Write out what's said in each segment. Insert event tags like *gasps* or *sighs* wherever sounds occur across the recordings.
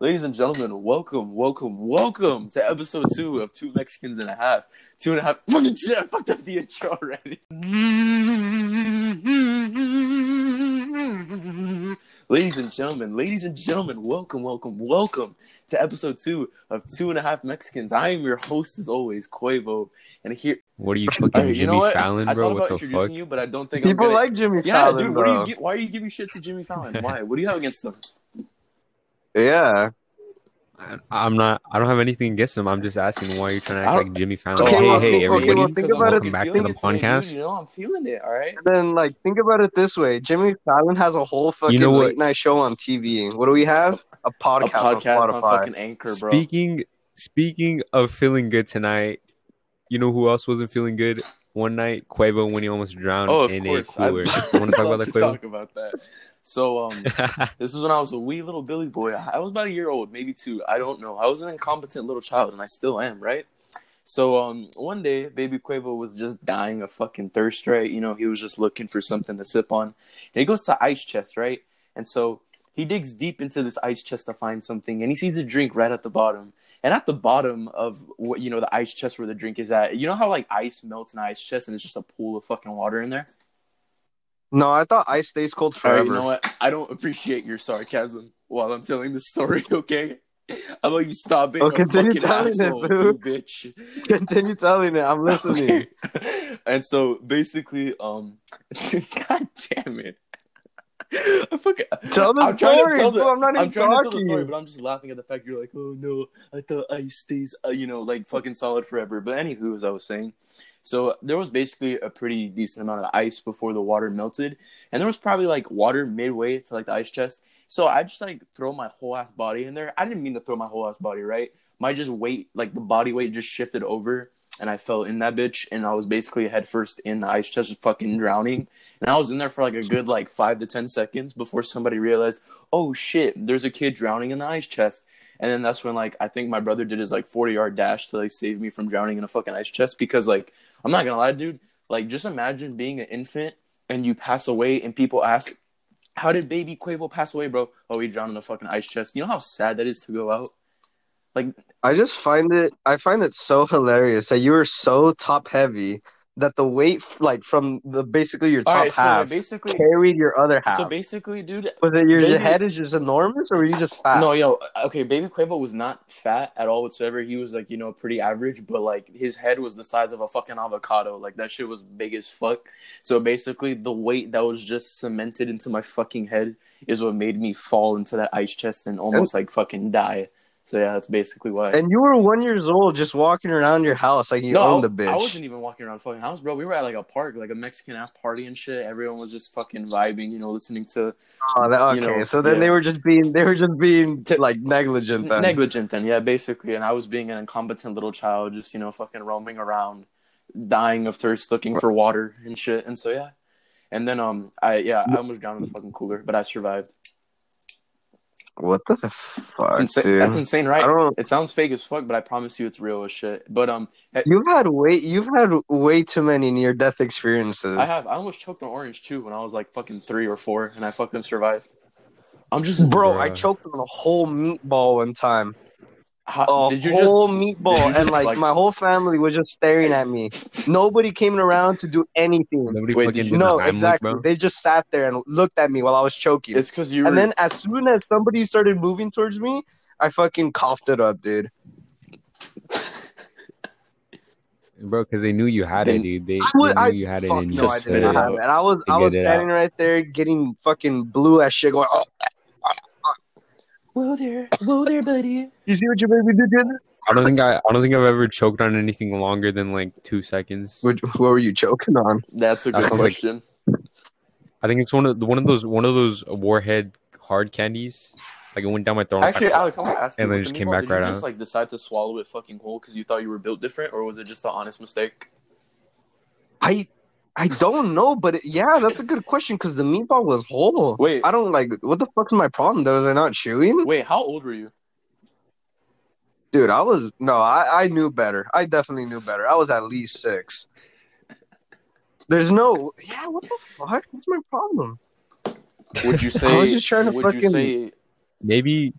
Ladies and gentlemen, welcome, welcome, welcome to episode two of Two Mexicans and a Half. Two and a half. Fucking shit, I fucked up the intro already. Ladies and gentlemen, ladies and gentlemen, welcome, welcome, welcome to episode two of Two and a Half Mexicans. I am your host, as always, Quavo, and here. What are you fucking Alright, Jimmy you know what? Fallon, I bro? thought What about the introducing fuck? you, but I don't think People I'm gonna. like Jimmy yeah, Fallon, Yeah, dude. What do though. you why are you giving shit to Jimmy Fallon? *laughs* Why? What do you have against them? Yeah. I- I'm not. I don't have anything against him. I'm just asking why you're trying to act like Jimmy Fallon. Okay, hey, well, hey, okay, everybody! well, think Because I'm it- welcome back to the podcast. dude. You know, I'm feeling it. All right. And Then, like, think about it this way: Jimmy Fallon has a whole fucking know late night show on TV. What do we have? A podcast. A podcast, podcast on on, fucking Anchor, bro. Speaking speaking of feeling good tonight, you know who else wasn't feeling good one night? Quavo when he almost drowned Oh, of in course. a cooler. I'd you want to talk about that, Quavo? talk about that. So, um, *laughs* this was when I was a wee little Billy boy. I was about a year old, maybe two. I don't know. I was an incompetent little child, and I still am, right? So, um, one day, baby Quavo was just dying of fucking thirst, right? You know, he was just looking for something to sip on. And he goes to ice chest, right? And so he digs deep into this ice chest to find something, and he sees a drink right at the bottom. And at the bottom of what you know, the ice chest where the drink is at, you know how like ice melts in ice chest, and it's just a pool of fucking water in there. No, I thought ice stays cold forever. right, you know what? I don't appreciate your sarcasm while I'm telling the story. *laughs* Okay, how about you stop being Oh, a continue fucking it, asshole, boo. you bitch? *laughs* Continue telling it. I'm *laughs* listening. Okay. And so basically, um, god damn it. *laughs* I fucking, Tell the I'm trying to tell the. I'm not I'm even trying to tell the story, but I'm just laughing at the fact you're like, oh no, I thought ice stays, uh, you know, like fucking solid forever. But anywho, as I was saying, so there was basically a pretty decent amount of ice before the water melted, and there was probably like water midway to like the ice chest. So I just like throw my whole ass body in there. I didn't mean to throw my whole ass body, right? My just weight, like the body weight, just shifted over, and I fell in that bitch, and I was basically head first in the ice chest, fucking drowning. And I was in there for like a good like five to ten seconds before somebody realized, oh shit, there's a kid drowning in the ice chest. And then that's when like I think my brother did his like forty yard dash to like save me from drowning in a fucking ice chest because like I'm not gonna lie, dude. Like just imagine being an infant and you pass away and people ask, How did baby Quavo pass away, bro? Oh, he drowned in a fucking ice chest. You know how sad that is to go out? Like I just find it. I find it so hilarious that you were so top heavy that the weight, like from the basically your top right, so half, basically carried your other half. so basically, dude, Was it your head is just enormous, or were you just fat? No, yo, okay, Baby Quavo was not fat at all whatsoever. He was like, you know, pretty average, but like his head was the size of a fucking avocado. Like that shit was big as fuck. So basically, the weight that was just cemented into my fucking head is what made me fall into that ice chest and almost like fucking die. So yeah, that's basically why. And you were one years old, just walking around your house like you no, owned the bitch. I wasn't even walking around fucking house, bro. We were at like a park, like a Mexican ass party and shit. Everyone was just fucking vibing, you know, listening to Oh, that, okay, you know, so then yeah. they were just being they were just being T- like negligent then. negligent then yeah basically and i was being an incompetent little child just you know fucking roaming around dying of thirst looking for water and shit and so yeah and then um i yeah i almost drowned in the fucking cooler but i survived what the fuck, It's insane. dude? that's insane right I don't. it sounds fake as fuck but i promise you it's real as shit but um You've had way you've had way too many near death experiences. i have i almost choked on orange too when i was like fucking three or four and i fucking survived i'm just Bro, Bruh. I choked on a whole meatball one time. How, A did you whole just meatball, did you and just, like, my whole family was just staring at me. Nobody came around to do anything. Nobody Wait, fucking did did you- No, the exactly. bro. They just sat there and looked at me while I was choking. it's because you were And then as soon as somebody started moving towards me, I fucking coughed it up, dude. *laughs* Bro, because they knew you had They- it, dude. They, I would- they knew I- you had it, Fuck and you no, just I spit did it not uh, have it. And I was I was get it standing right there getting fucking blue as shit going, oh, whoa there whoa there buddy you see what your baby did? there?" I don't think I, I don't think I've ever choked on anything longer than like two seconds. Which, what were you choking on? that's a That good like- question I think it's one of the, one of those one of those warhead hard candies. Like it went down my throat. Actually, Alex, I want to ask you. And then just the came meatball, back did right you out. just like decide to swallow it fucking whole because you thought you were built different, or was it just an honest mistake? I I don't know, but it, yeah, that's a good question because the meatball was whole. Wait. I don't like. What the fuck's my problem? Though, was I not chewing? Wait, how old were you? Dude, I was no, I I knew better. I definitely knew better. I was at least six. There's no. Yeah, what the fuck? What's my problem? Would you *laughs* say? I was just trying to would you fucking- say? maybe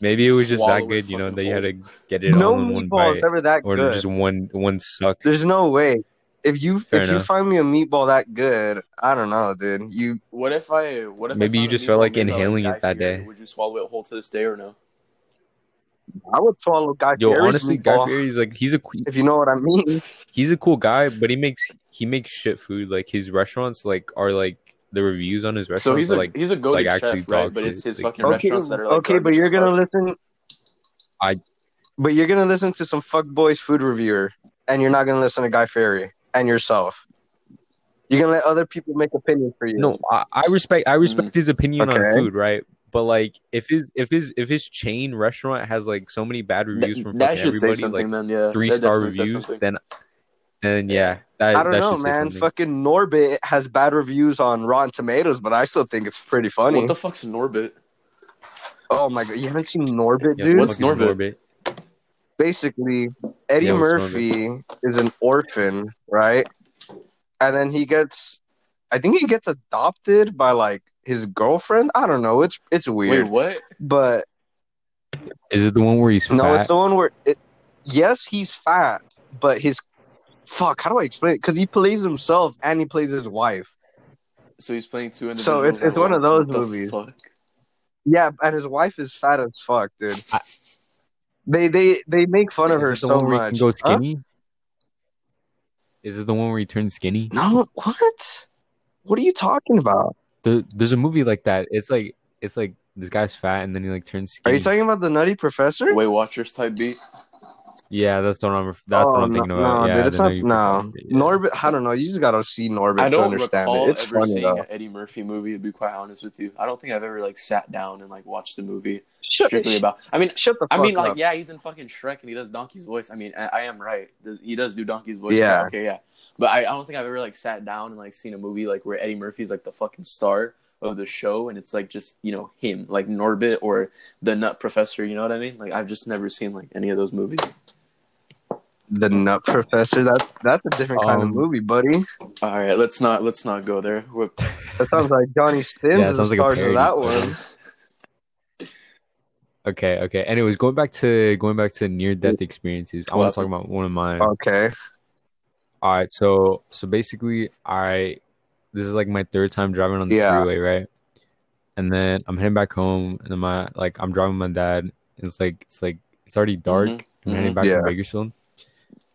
Maybe it was just that good, you know, fucking that you had to get it no all in one meatball is bite, ever that or good. just one one suck. There's no way. If you Fair if you find me a meatball that good, I don't know, dude. You What if I? What if I Maybe you just felt like inhaling it that Fieri? day. Would you swallow it whole to this day or no? I would swallow Guy Yo, Fieri's honestly, Guy meatball, Fieri's like he's a if you know what I mean. he's a cool guy, but he makes he makes shit food. Like his restaurants, like are like the reviews on his So restaurants he's are a like he's a goated like, actually chef, right? But shit. it's his Like- fucking Okay, restaurants that are like okay, but you're gonna fuck. listen. I- But you're gonna listen to some fuckboys food reviewer, and you're not gonna listen to Guy Fieri and yourself. You're gonna let other people make opinions for you. no, I, I respect I respect hmm. his opinion on food, right? But like if his if his if his chain restaurant has like so many bad reviews That, from that fucking should say everybody, something like then, yeah. three That star reviews, then then yeah, that I don't that know, man. Fucking Norbit has bad reviews on Rotten Tomatoes, but I still think it's pretty funny. What the fuck's Norbit? oh my god, you haven't seen Norbit, Yeah, dude? What's fuck is Norbit? Basically, Eddie Yeah, Murphy is an orphan, right? And then he gets, I think he gets adopted by like his girlfriend. I don't know. It's it's weird, Wait, what? but Is it the one where he's no, it's the one where it. Yes, he's fat, but his fuck. How do I explain it? Because he plays himself and he plays his wife. So he's playing two individuals. So it's- it's one of those What the movies. fuck? Yeah, and his wife is fat as fuck, dude. I- They they they make fun of her so one where much. can go Huh? skinny? Is it the one where he turns skinny? No, what? What are you talking about? There, there's a movie like that. It's like it's like this guy's fat and then he like turns Are you talking about the Nutty Professor? Weight Watchers type beat. Yeah, that's what I'm. That's oh, what I'm no, thinking about. no, yeah, dude, it's not. No, yeah. Norbit. I don't know. You just gotta see Norbit I to don't understand it. It's ever funny seeing though. an Eddie Murphy movie. To be quite honest with you, I don't think I've ever like sat down and like watched the movie Shut, strictly about. I mean, shut the fuck I mean, up. like, yeah, he's in fucking Shrek and he does Donkey's voice. I mean, I, I am right. He does do Donkey's voice. Yeah. Okay, yeah. But I, I don't think I've ever like sat down and like seen a movie like where Eddie Murphy's like the fucking star of the show and it's like just you know him like Norbit or the Nut Professor. You know what I mean? Like I've just never seen like any of those movies. The Nut Professor. That's that's a different kind of Um, movie, buddy. All right, let's not let's not go there. We're- That sounds like Johnny *laughs* Sins Yeah, it is the sounds like a stars of that one. *laughs* Okay, okay. Anyways, going back to going back to near death experiences, I want to talk about one of mine. Okay. All right, so so basically, I this is like my third time driving on the Yeah. freeway, right? And then I'm heading back home, and then my like I'm driving with my dad, and it's like it's like it's already dark. Mhm, I'm heading mhm. back Yeah. to Bakersfield,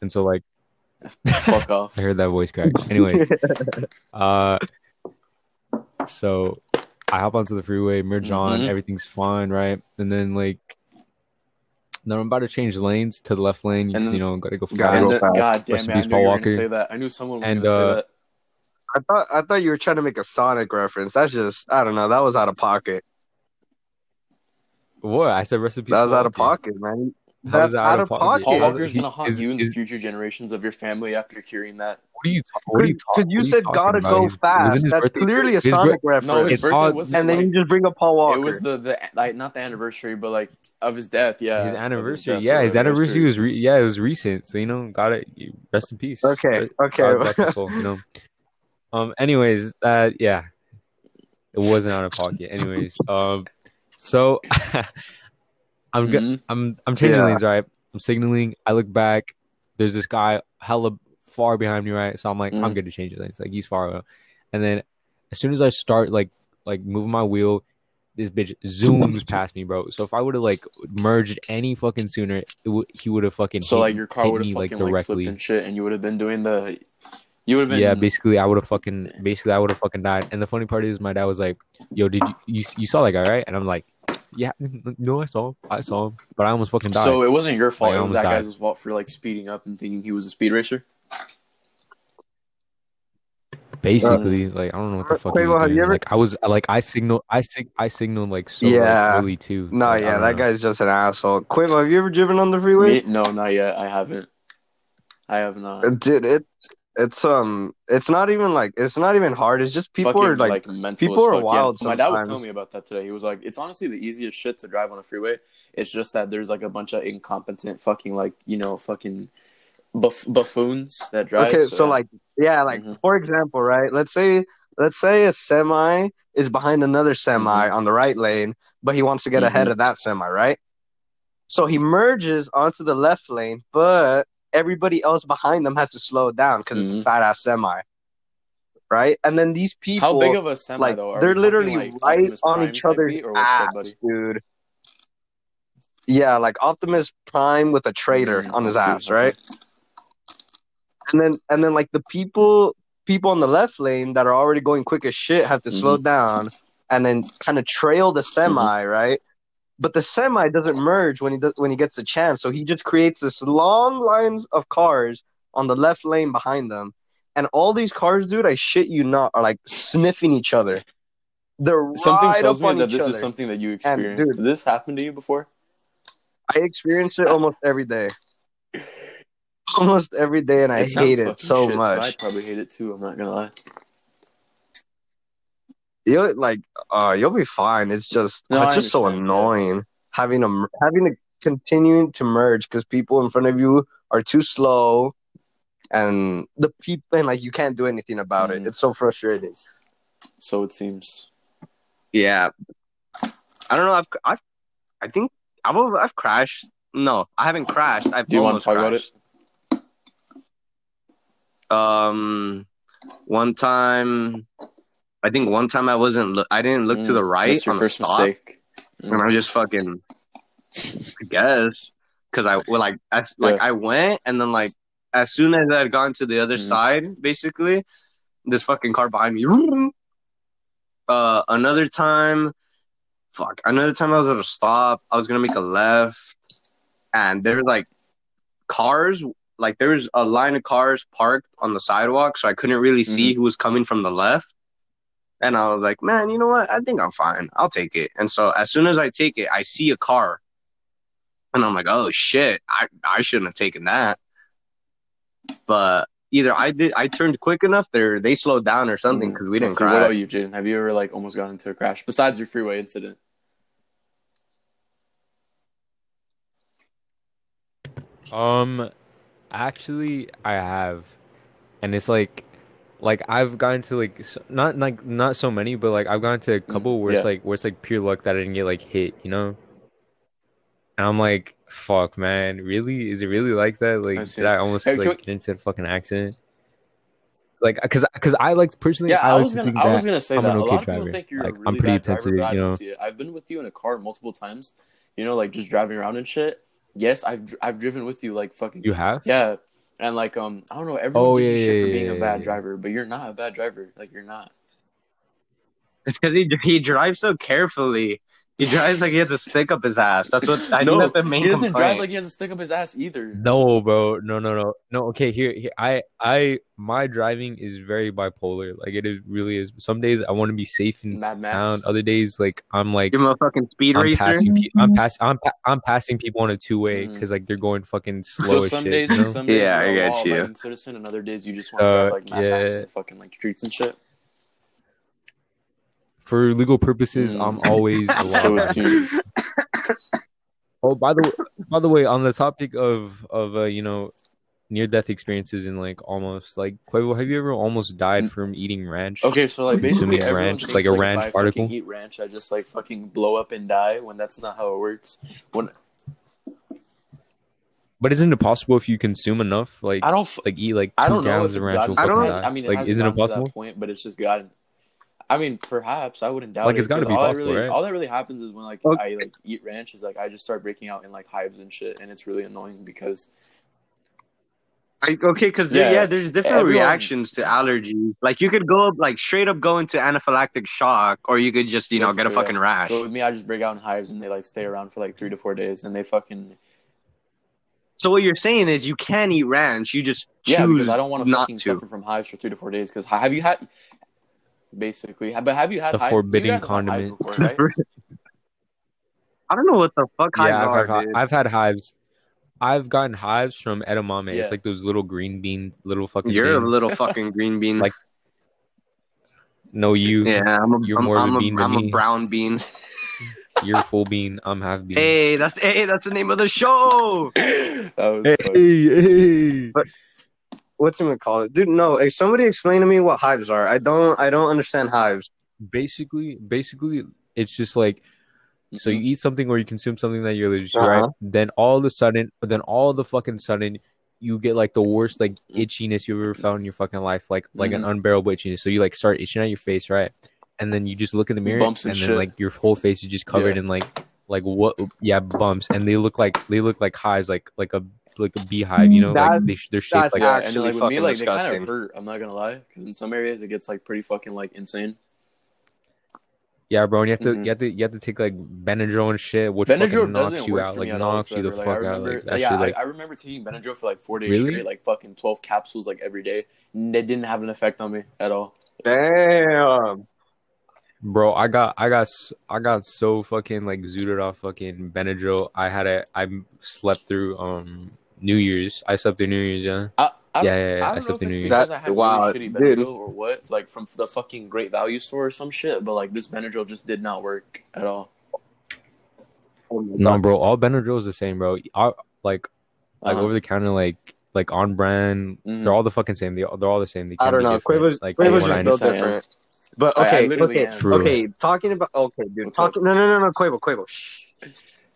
and so like Fuck *laughs* off. I heard that voice crack. Anyways, *laughs* uh, so I hop onto the freeway, merge on, Mhm. everything's fine, right? And then like, now I'm about to change lanes to the left lane because And- you know gotta go Gotta fast. And go then- fast. God damn Rest it! in I knew Paul you were Walker. gonna say that. I knew someone was And, gonna uh, say that. I thought I thought you were trying to make a Sonic reference. That's just I don't know. That was out of pocket. What I said, recipe. That was out of pocket, man. How That's is that out of pocket. Paul Is- Walker's gonna haunt is- you and the future generations of your family after hearing that. What are you? talking? What are you? Because you said gotta go He's- it was fast. That's birthday- clearly a his bir- Sonic reference. No, his It's birthday odd- wasn't. and then you just bring up Paul Walker. it was the the like not the anniversary, but like of his death. Yeah, his of anniversary. death, yeah, or his whatever, anniversary was re- yeah, it was recent. So you know, got it. Rest in peace. Okay, Right? okay. God soul, you know. Um. Anyways, uh, yeah, it wasn't out of pocket. Anyways, um, so *laughs* I'm go- Mhm. I'm I'm changing Yeah. lanes, right? I'm signaling. I look back. There's this guy hella far behind me, right? So I'm like, I'm Mhm. good to change lanes. Like he's far away. And then as soon as I start like like moving my wheel, this bitch zooms *laughs* past me, bro. So if I would have like merged any fucking sooner, it would he would have fucking So hit- like your car would have fucking like, directly. flipped and shit, and you would have been doing the. You would have been. yeah, basically I would have fucking basically I would have fucking died. And the funny part is my dad was like, "Yo, did you you, you saw that guy, right?" And I'm like, "Yeah, no, I saw him. I saw him, but I almost fucking died." So it wasn't your fault. I it was that died. guy's fault for like speeding up and thinking he was a speed racer. basically, like I don't know what the fuck. he Quavo, have you ever- Like I was like I signal I sig I signaled like so Yeah. like, early too. no, Like, yeah, that know. guy's just an asshole. Quavo, have you ever driven on the freeway? Me? No, not yet. I haven't. I have not. Dude, it it's um, it's not even like it's not even hard. It's just people Fucking, are like, mental people as are fuck. wild Yeah, my dad was sometimes. telling me about that today. He was like, "It's honestly the easiest shit to drive on a freeway. It's just that there's like a bunch of incompetent fucking like you know fucking buff- buffoons that drive." okay, so yeah. like, yeah, like Mhm. for example, right? Let's say let's say a semi is behind another semi Mm-hmm. on the right lane, but he wants to get ahead Mhm. of that semi, right? So he merges onto the left lane, but everybody else behind them has to slow down because it's Mhm. a fat ass semi. Right? And then these people How big of a semi like though? Are they're literally like, right on Prime each type other's beat, up, ass, dude. Yeah, like Optimus Prime with a traitor Mm, on his ass, right? And then and then like the people people on the left lane that are already going quick as shit have to Mm-hmm. slow down and then kind of trail the semi, Mm-hmm. right? But the semi doesn't merge when he does when he gets the chance, so he just creates this long lines of cars on the left lane behind them. And all these cars, dude, I shit you not, are like sniffing each other. They're Something right tells me that this other. is something that you experienced. dude- Did this happen to you before? I experience it almost every day. *laughs* Almost every day, and I It hate it so shit, much. I probably hate it too. I'm not gonna lie. You'll like, uh, you'll be fine. It's just, No, it's I just so annoying having a having to continuing to merge because people in front of you are too slow, and the people and like you can't do anything about Mhm. it. It's so frustrating. So it seems. Yeah, I don't know. I've, I've, I think I've, I've crashed. No, I haven't crashed. I've Do you wanna almost talk about it? Um, one time, I think one time I wasn't. Look, I didn't look to the Mm, right on the stop, mistake. and I just fucking, I guess, because I well, like, as, like Yeah. I went, and then like as soon as I had gone to the other Mhm. side, basically, this fucking car behind me. *laughs* Uh, another time, fuck, another time I was at a stop. I was gonna make a left, and there were like cars. Like there was a line of cars parked on the sidewalk, so I couldn't really see who was coming from the left. And I was like, man, you know what? I think I'm fine. I'll take it. And so as soon as I take it, I see a car. And I'm like, oh shit, I, I shouldn't have taken that. But either I did I turned quick enough there they slowed down or something because we didn't So What crash. about you, Jaden? Have you ever like almost gotten into a crash besides your freeway incident? Um, actually, I have, and it's like, like I've gotten to like not like not so many, but like I've gotten to a mm, couple where it's like where it's like pure luck that I didn't get like hit, you know. And I'm like, fuck, man, really? Is it really like that? Like, see. did I almost Hey, like we- get into a fucking accident? Like, cause, cause I like personally, Yeah, I, I like was gonna, I was gonna say I'm that. an A okay lot of driver. people think you're Like, a I'm pretty attentive, I you know. I've been with you in a car multiple times. You know, like just driving around and shit. Yes, I've I've driven with you like fucking. You have? Yeah, and like um, I don't know. Everyone Oh, gives you yeah, shit for being yeah, a bad yeah. driver, but you're not a bad driver. Like you're not. It's because he he drives so carefully. He drives like he has a stick up his ass. That's what I no, think that's the main he doesn't complaint. drive like he has to stick up his ass either. No, bro. No, no, no. No, okay, here, here I I my driving is very bipolar. Like it is really is. Some days I want to be safe and Mad Max. sound. Other days like I'm like Give him a fucking speed I'm racer. passing pe- I'm pass I'm pa- I'm passing people on a two-way Mhm. cuz like they're going fucking slow as some shit, days, you know? some days Yeah, you're I a get you. law-abiding citizen, and other days you just want to Uh, drive like Mad Max yeah. in the fucking like streets and shit. For legal purposes, Mm. I'm always *laughs* So law it seems. *laughs* Oh, by the by the way, on the topic of of uh, you know, near death experiences and like almost like Quavo, have you ever almost died from eating ranch? Okay, so like basically everyone ranch, thinks, like a if ranch I particle? eat ranch, I just like fucking blow up and die. When that's not how it works. When But isn't it possible if you consume enough like I don't, f- like eat like I two don't know gallons if of ranch gotten I don't-? I mean, like isn't it gotten to that possible? point, but it's just gotten. I mean, perhaps I wouldn't doubt Like, it. it's gotta 'cause be all that possible, really, right? All that really happens is when like Okay. I like eat ranch is like I just start breaking out in like hives and shit, and it's really annoying because I, okay, because yeah. Yeah. there's different Everyone- reactions to allergies. Like you could go like straight up go into anaphylactic shock, or you could just you know get a fucking yeah. rash. But with me, I just break out in hives, and they like stay around for like three to four days, and they fucking So what you're saying is you can eat ranch, you just yeah, because I don't want to not fucking to. suffer from hives for three to four days. Because have you had basically? But have you had The hives? forbidden you guys had condiment. before, right? *laughs* I don't know what the fuck hives Yeah, I've are, had, dude. I've had hives. I've gotten hives from edamame. Yeah. It's like those little green bean, little fucking. You're a little fucking green bean. *laughs* Like, No, you. yeah, I'm a, you're I'm, more of a I'm a, bean than I'm a brown bean. *laughs* You're full bean. I'm half bean. Hey, that's hey, that's the name of the show. that was hey, funny. hey. What's it gonna call it, dude? No, hey, somebody explain to me what hives are. I don't, I don't understand hives. Basically, basically, it's just like So you eat something or you consume something that you're allergic to, Uh-huh. right? Then all of a sudden, then all of the fucking sudden, you get like the worst like Mm. itchiness you've ever felt in your fucking life, like like Mm-hmm. an unbearable itchiness. So you like start itching at your face, right? And then you just look in the mirror, Bumps and and then like your whole face is just covered Yeah. in like like what? Yeah, bumps, and they look like they look like hives, like like a like a beehive, you know, like they, they're shaped that's like yeah, actually and like with me, fucking like they kind disgusting. of hurt. I'm not gonna lie, because in some areas it gets like pretty fucking like insane. yeah, bro. And you have to Mhm. you have to you have to take like Benadryl and shit, which Benadryl fucking knocks you out, like me at knocks you the whatsoever. fuck like, I out, like that yeah, shit, like. I, I remember taking Benadryl for like four days Really? straight, like fucking twelve capsules like every day. And they didn't have an effect on me at all. Damn. Bro, I got, I got, I got so fucking like zooted off fucking Benadryl. I had a, I slept through um New Year's. I slept through New Year's, yeah. I, I, Yeah, yeah, yeah, I I don't know slept if in New Year's. because That- I had wow, really shitty dude. Benadryl or what, like from the fucking Great Value store or some shit. But like this Benadryl just did not work at all. No, bro, all Benadryl is the same, bro. Our, like, like Uh-huh. over the counter, like, like on brand. Mhm. They're all the fucking same. They, they're all the same. They I don't know. Quavo's, like, Quavo's from just built different. But I- I okay, okay, am. Okay. Talking about okay, dude. Talking. No, no, no, no. Quavo, Quavo. Shh.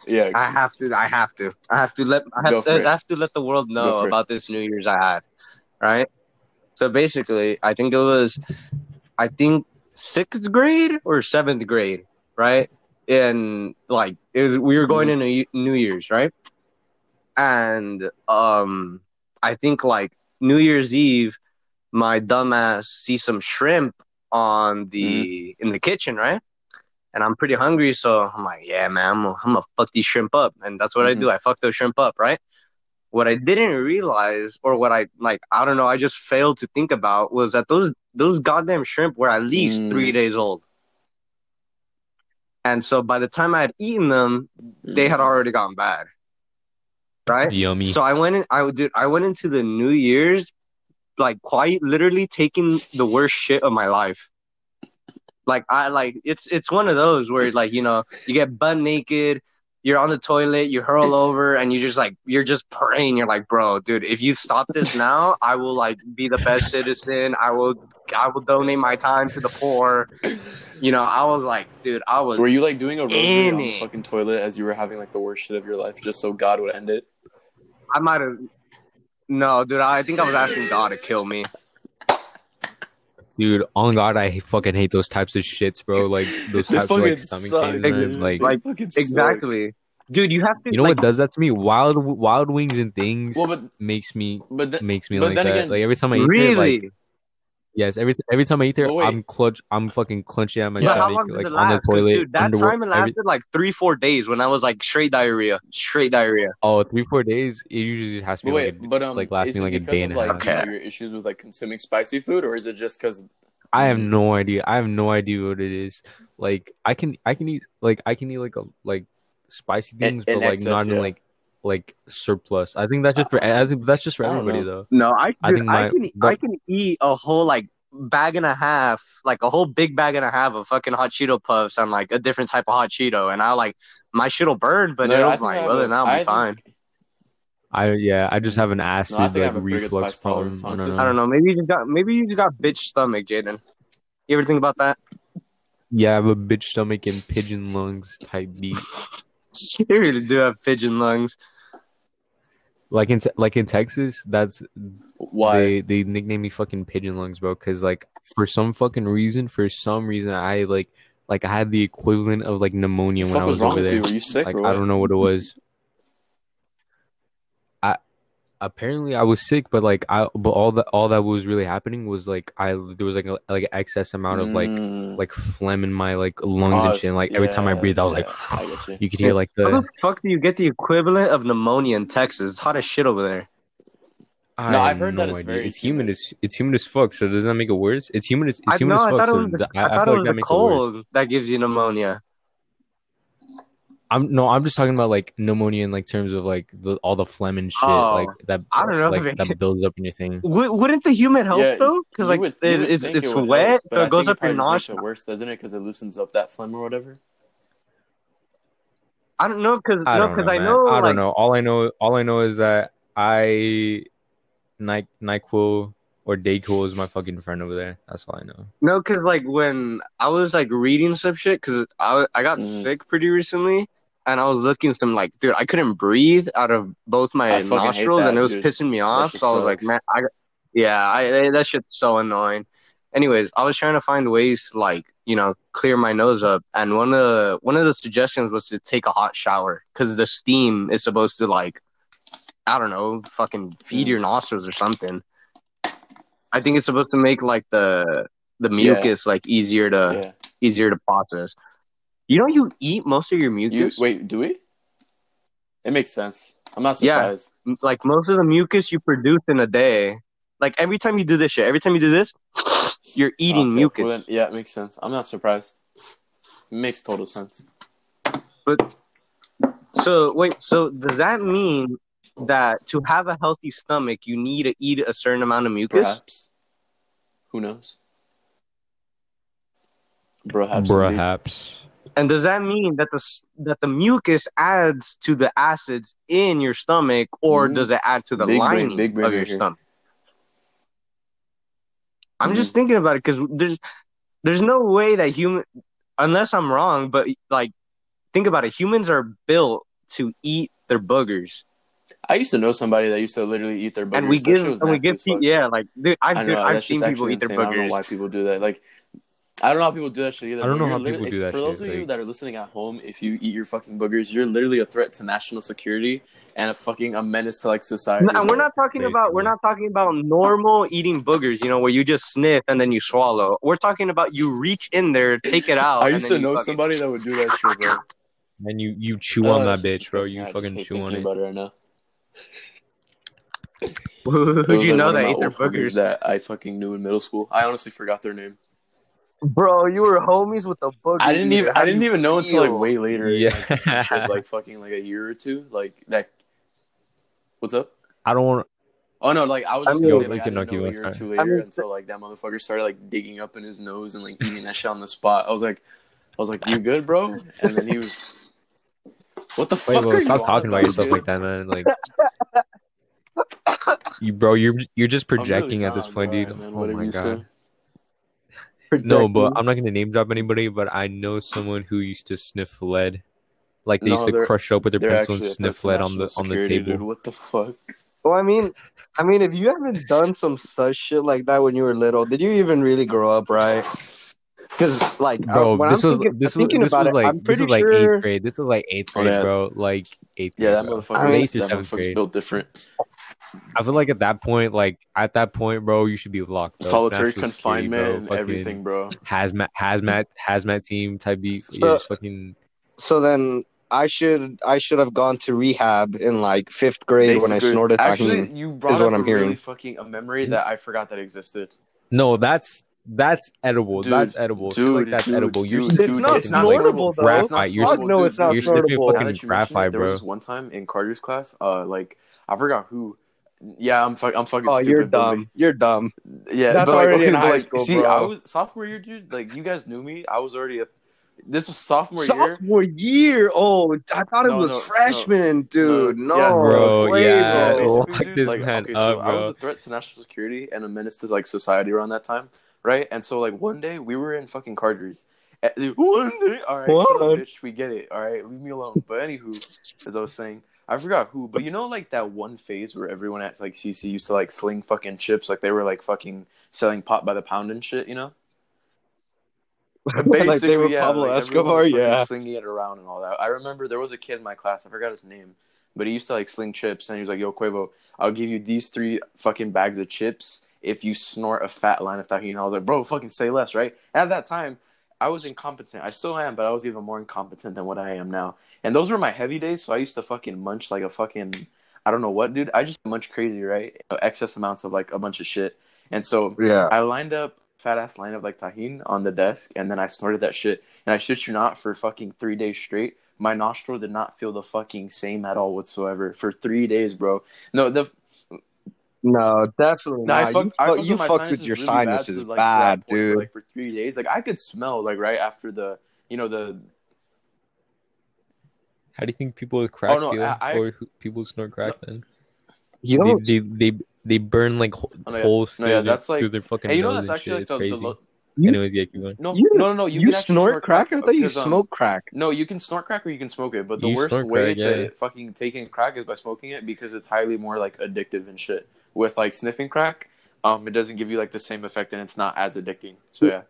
Yeah, I have to. I have to. I have to let. I have to. I have to let the world know about this New Year's I had. Right. So basically, I think it was, I think sixth grade or seventh grade, right? And like it was, we were going Mm-hmm. into New Year's, right? And um, I think like New Year's Eve, my dumbass see some shrimp on the in the kitchen, right? And I'm pretty hungry, so I'm like, yeah, man, I'm gonna, I'm gonna fuck these shrimp up, and that's what I Mhm. do. I fuck those shrimp up, right? What I didn't realize, or what I like, I don't know, I just failed to think about was that those those goddamn shrimp were at least Mm. three days old. And so by the time I had eaten them, they had already gone bad. Right? Yummy. So I went in I did I went into the New Year's like quite literally taking the worst shit of my life. Like I like it's it's one of those where like, you know, you get butt naked, you're on the toilet, you hurl over and you just like you're just praying. You're like, bro, dude, if you stop this now, I will like be the best citizen. I will I will donate my time to the poor. You know, I was like, dude, I was Were you like doing a rosary on the fucking toilet as you were having like the worst shit of your life, just so God would end it? I might have no, dude, I think I was asking God to kill me. Dude, on God, I fucking hate those types of shits, bro. Like *laughs* those types of like fucking stomach suck, pains, man. Like, Like, fucking suck. Exactly. Dude, you have to you know like, what does that to me? Wild, wild wings and things Well, but makes me but then, makes me But like then that. again- like every time I eat really? it, like yes, every every time I eat there, But wait. I'm clutch, I'm fucking clenching at my But how stomach, like it on the toilet. dude, that underwear, time it every- lasted like three, four days when I was like straight diarrhea, straight diarrhea. oh, three four days. It usually just has to be wait, like, a, but um, like last is me it like a day and a half. Okay. your issues with like consuming spicy food, or is it just because? I have no idea. I have no idea what it is. Like I can I can eat like I can eat like a like spicy things, in but like excess, not in yeah. like like surplus. I think that's just for I think that's just for everybody know. though. No, I, I dude, think I can but- I can eat a whole like bag and a half, like a whole big bag and a half of fucking hot Cheeto puffs and like a different type of hot Cheeto, and I like my shit'll burn, but No, it'll think I like other than that, I'll I be think- fine. I yeah, I just have an acid think I like have a pretty good reflux problem. I don't know. I don't know. Maybe you just got maybe you just got bitch stomach, Jaden. You ever think about that? Yeah, I have a bitch stomach and pigeon lungs type beat. *laughs* You really do have pigeon lungs. Like in like in Texas, that's Why? they they nickname me fucking pigeon lungs, bro. Because like for some fucking reason, for some reason, I like like I had the equivalent of like pneumonia when I was was over there. you? Were you sick like I don't know what it was. I apparently I was sick, but like I but all that all that was really happening was like I there was like a like an excess amount of like Mm. like phlegm in my like lungs Oh, and shit. And, like every time I yeah, breathed, I was yeah, like, I you. *sighs* you could hear like How the. the fuck do you get the equivalent of pneumonia in Texas? It's hot as shit over there. I No, have I've heard that it's very It's humid humid. as it's humid as fuck. So does that make it worse? It's humid as it's I humid no, as I fuck. thought it So was the, I I, I thought feel it like was that the makes it cold that gives you pneumonia. I'm no, I'm just talking about like pneumonia in like terms of like the, all the phlegm and shit Oh, like that. I don't know, like man. that builds up in your thing. W- wouldn't the humid help Yeah, though? Because like would- it, it's it's it wet, help, so but I it goes think up your probably just makes nostril. worse, doesn't it? Because it loosens up that phlegm or whatever. I don't know because I no, don't because know. I know I like don't know. All I know, all I know is that I, Ny- Nyquil, or DayQuil is my fucking friend over there. That's all I know. No, because like when I was like reading some shit, because I I got Mhm. sick pretty recently, and I was looking some like, dude, I couldn't breathe out of both my nostrils, that, and it was dude. pissing me off. So I was like, man, I yeah, I that shit's so annoying. Anyways, I was trying to find ways to like you know clear my nose up, and one of the one of the suggestions was to take a hot shower because the steam is supposed to like I don't know, fucking feed Mm. your nostrils or something. I think it's supposed to make like the the Yeah. mucus like easier to yeah. easier to process. You know, you eat most of your You mucus. wait, do we? It makes sense. I'm not surprised. Yeah. surprised. Like most of the mucus you produce in a day. Like every time you do this shit, every time you do this, *sniffs* you're ah, eating Okay, mucus. well then- yeah, it makes sense. I'm not surprised. It makes total sense. But so wait, so does that mean that to have a healthy stomach, you need to eat a certain amount of mucus? Perhaps. Who knows? Perhaps. indeed. Perhaps. And does that mean that the that the mucus adds to the acids in your stomach, or Mhm. does it add to the Big brain, lining big brain of your here. stomach? I'm Mhm. just thinking about it because there's there's no way that human, unless I'm wrong, but like think about it, humans are built to eat their boogers, I used to know somebody that used to literally eat their boogers. and we give and we give yeah, like dude, I've I know I've seen people eat their insane. I don't know why people do that. Like, I don't know how people do that shit either. I don't know how people do that For those shit, of you that are listening at home, if you eat your fucking boogers, you're literally a threat to national security and a fucking a menace to like society. No, and we're not talking about we're not talking about normal eating boogers, you know, where you just sniff and then you swallow. We're talking about you reach in there, take it *laughs* out. I and used then to know fucking- somebody that would do that shit, bro. *laughs* And you you chew Oh, on that bitch, bro. You I fucking chew on thinking it. about it right now. *laughs* Who do you know that ate their old boogers? that I fucking knew in middle school. I honestly forgot their name. Bro, you were homies with the booger. I didn't even. How I didn't you even know until like way later. Yeah. like, some *laughs* like fucking like a year or two. Like that. What's up? I don't want. Oh no, like I was I just mean- gonna Yo, say like we I didn't know a year or sorry. two I later mean- until like that motherfucker started like digging up in his nose and like eating that shit on the spot. I was like, I was like, you good, bro? And then he was, *laughs* what the Wait, fuck? bro, are stop you talking about yourself dude? like that, man. Like, *laughs* you, bro, you're you're just I'm really projecting at this not, point, bro, dude. man, Oh my god. say. God. No, but I'm not gonna name drop anybody. But I know someone who used to sniff lead. Like they No, used to they're- crush it up with their They're pencil actually and a sniff to lead on the national on the security, table. Dude, what the fuck? Well, I mean, I mean, if you haven't done some such shit like that when you were little, did you even really grow up right? Because, like, uh, Bro, when this I'm was thinking, this was this was it, like I'm this pretty was like sure. eighth grade. This was like eighth Oh, grade, yeah. bro. Like eighth grade. Yeah, that motherfucker. I mean, eighth or that seventh motherfucker's grade. built different. I feel like at that point, like at that point, bro, you should be locked up. Solitary National security, confinement bro. and everything, bro. Hazmat, hazmat, hazmat team type beef. So- yeah, just fucking. So then I should I should have gone to rehab in like fifth grade when I snorted Actually, you brought is up what I'm a really hearing. fucking a memory that I forgot that existed. No, that's that's edible. Dude, that's edible. Shit like that's dude, edible. You're dude, It's not fucking, like, snortable, though. graphite. You're, Fuck no, it's not you're sniffing snortable. Fucking that you mention graphite, it, there bro. was one time in Carter's class, uh, like I forgot who. Yeah, I'm fuck, I'm fucking. Oh, stupid, you're but, like, dumb. You're dumb. Yeah, That's but like, already okay, in high like, school, see, bro. I was sophomore year, dude. Like you guys knew me. I was already a. This was sophomore year. Sophomore year. Oh, I thought it No, was no, freshman, dude. no, No, yeah. Bro, way, yeah. bro. Dude, this like, man okay, up, so I was a threat to national security and a menace to like society around that time, right? And so like one day we were in fucking Carter's. Eh, and, *laughs* one *laughs* day, all right, up, bitch, we get it. All right, leave me alone. But anywho, as I was saying, I forgot who, but you know, like that one phase where everyone at like CC used to like sling fucking chips, like they were like fucking selling pot by the pound and shit, you know? *laughs* like they were yeah, Pablo like, Escobar. Yeah. slinging it around and all that. I remember there was a kid in my class. I forgot his name, but he used to like sling chips, and he was like, "Yo, Quavo, I'll give you these three fucking bags of chips if you snort a fat line of Tajín." I was like, "Bro, fucking say less, right?" At that time, I was incompetent. I still am, but I was even more incompetent than what I am now. And those were my heavy days, so I used to fucking munch like a fucking I don't know what, dude. I just munch crazy, right? Excess amounts of like a bunch of shit. And so Yeah. I lined up fat ass line of like Tajín on the desk, and then I snorted that shit. And I shit you not, for fucking three days straight, my nostril did not feel the fucking same at all whatsoever for three days, bro. No, the No, definitely no, not. I fucked, you I fuck- fucked you with fucked with your really sinuses to, like, bad, that point, dude. Like for three days, like I could smell like right after the, you know the. How do you think people with crack Oh, no, feel, I- I- or who, people who snort crack? Then you they, they, they they burn like ho- Oh, no, yeah. holes No, through, yeah, their, that's like- through their fucking Hey, you know nose that's and actually shit. like It's the, the crazy. lo- You- Anyways, yeah, keep going. no, You- no, no, no. You, You, can actually snort crack? I thought you because, um, smoke crack. No, you can snort crack or you can smoke it, but the You worst way crack, to yeah. fucking taking crack is by smoking it because it's highly more like addictive and shit. With like sniffing crack, um, it doesn't give you like the same effect and it's not as addicting. So yeah,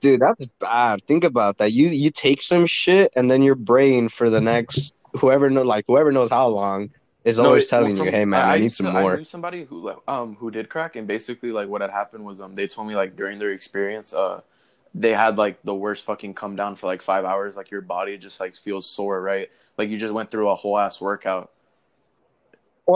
Dude, that's bad. Think about that. You you take some shit and then your brain for the next whoever know like whoever knows how long is No, always it- well, telling you, "Hey man, I, need some to- more." I knew somebody who um who did crack, and basically like what had happened was um they told me like during their experience uh they had like the worst fucking come down for like five hours. Like your body just like feels sore, right? Like you just went through a whole ass workout.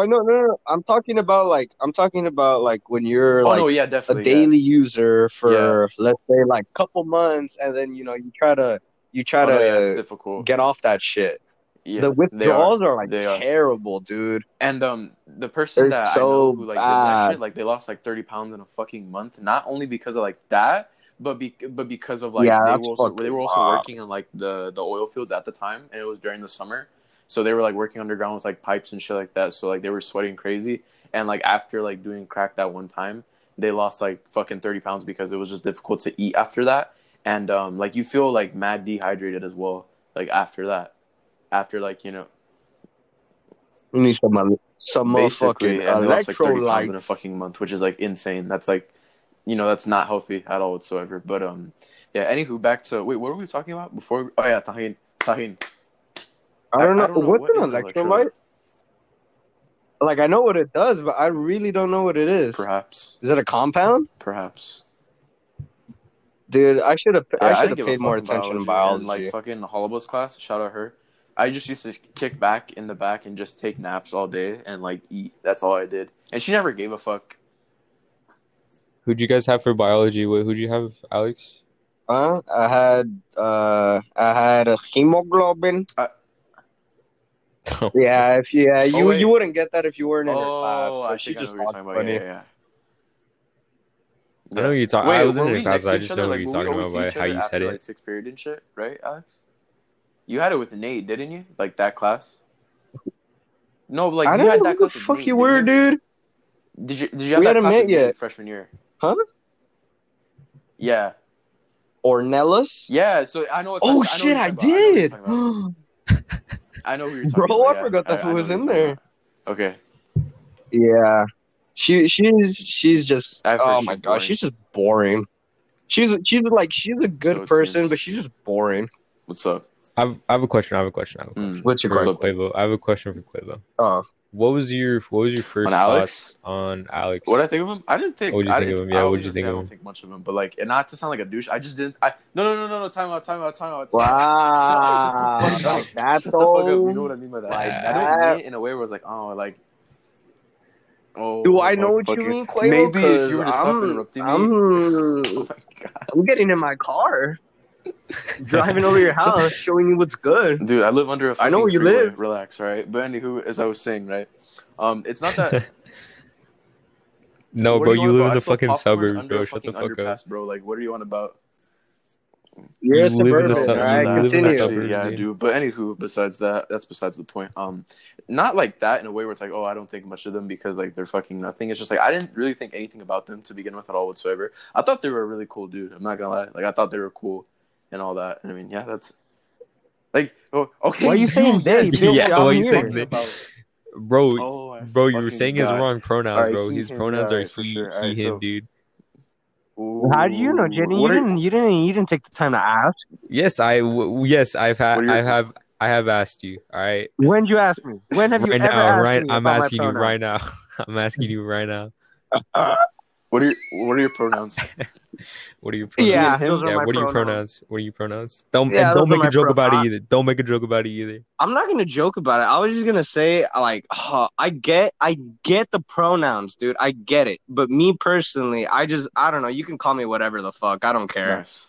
Oh, no, no, no. I'm talking about like I'm talking about like when you're oh like no, yeah, a definitely. yeah. daily user for let's say like a couple months, and then you know you try to you try Oh, no, yeah, to get off that shit. Yeah, the they are. are. like They are. terrible, dude. And um, the person They're that I so know who like did that shit, like they lost like thirty pounds in a fucking month. Not only because of like that, but be- but because of like Yeah, they were also they were also working in like the the oil fields at the time, and it was during the summer, so they were like working underground with like pipes and shit like that. So like they were sweating crazy, and like after like doing crack that one time, they lost like fucking thirty pounds because it was just difficult to eat after that, and um like you feel like mad dehydrated as well, like after that, after like you know You need some uh, some motherfucking lost like in a fucking month, which is like insane. That's like, you know, that's not healthy at all whatsoever. But um, yeah. Anywho, back to wait, what were we talking about before? Oh yeah, Tajín, Tajín. I don't know I don't know what's what an is an electrolyte. Like I know what it does, but I really don't know what it is. Perhaps, Is it a compound? perhaps. Dude, I should have Yeah, I I should have paid more fuck attention in biology, biology. And, like fucking Holloway's class, shout out her. I just used to kick back in the back and just take naps all day and like eat. That's all I did, and she never gave a fuck. Who'd you guys have for biology? Wait, who'd you have, Alex? Huh? I had uh I had a hemoglobin. *laughs* Yeah, if you, yeah, oh, you Oh, wait. you wouldn't get that if you weren't in her oh, class. I But think she just talked about. funny. Yeah, yeah, yeah. I know what you're talking. Wait, I was in were your we class. next to I each just other? know what Like, you're were we talking about by how you after, said it. Like sixth period and shit, right, Alex? You had it with Nate, didn't you? Like that class? No, like I you don't had know that who the class. with fuck Nate, you didn't were, dude. Did you did you have We that class met with Nate yet. freshman year? Huh? Yeah, Ornelas? yeah. So I know. What Oh class, I, know shit, what I you're talking about. did. *gasps* *laughs* I know who you're *laughs* talking about. Bro, about. I yeah. forgot that I- who I know was who in you're there. Okay. Yeah. She she's she's just I've heard oh she's my gosh, boring. she's just boring. She's she's like she's a good So it person, seems. but she's just boring. What's up? I have, I have a question. I have a question. I have a question. Mm. What's your For question? Quavo. I have a question for Quavo. Oh, What was your What was your first On Alex? on Alex? What I think of him? I didn't think. What'd you I think of him? Yeah, I what'd was you think say of I don't think much of him, but like, and not to sound like a douche, I just didn't. I no no no no no. Time out. Time out. Time out. wow, *laughs* Shut the fuck up. like that Shut the fuck up. You know what I mean by that? Like I don't mean it in a way where it's like, oh, like, oh. Do I know what you mean, Quavo? Maybe if 'Cause you were to stop I'm, interrupting me. I'm, *laughs* Oh my god, I'm getting in my car, *laughs* driving over your house, showing you what's good. dude, I live under a. I know fucking where you freeway. live. Relax, all right. But anywho, as I was saying, right, um, it's not that. *laughs* no, What bro, are you live about? in the fucking suburbs, bro. Shut the fucking fuck up. bro. Like, what are you on about? You're You live in the sub- all right? you live in the suburbs. yeah, I do. But anywho, besides that, that's besides the point. Um, not like that in a way where it's like, oh, I don't think much of them because like they're fucking nothing. It's just like I didn't really think anything about them to begin with at all whatsoever. I thought they were a really cool dude. I'm not gonna lie. Like I thought they were cool and all that. And I mean, yeah, that's like, oh, okay. Why are you saying they? yes, *laughs* Bill, Yeah, I'm why you saying they? *laughs* Bro, Oh, bro, you were fucking saying his wrong pronouns, Alright, bro. he, His pronouns yeah, are he, sure. he, Alright, him, so- dude. How do you know, Jenny? You are- didn't. You didn't. You didn't take the time to ask. Yes, I w- yes, I've had, your- I have, I have asked you. All right, When did you ask me? When have you right ever now, asked right? me I'm asking you right now. *laughs* I'm asking you right now. What are your, what are your pronouns? *laughs* What are your pronouns? Yeah, those are yeah. my What are your pronouns. pronouns? What are your pronouns? Don't Yeah, and don't make a joke pro- about it either. Don't make a joke about it either. I'm not gonna joke about it. I was just gonna say, like, huh, I get, I get the pronouns, dude. I get it. But me personally, I just, I don't know. You can call me whatever the fuck. I don't care. Nice.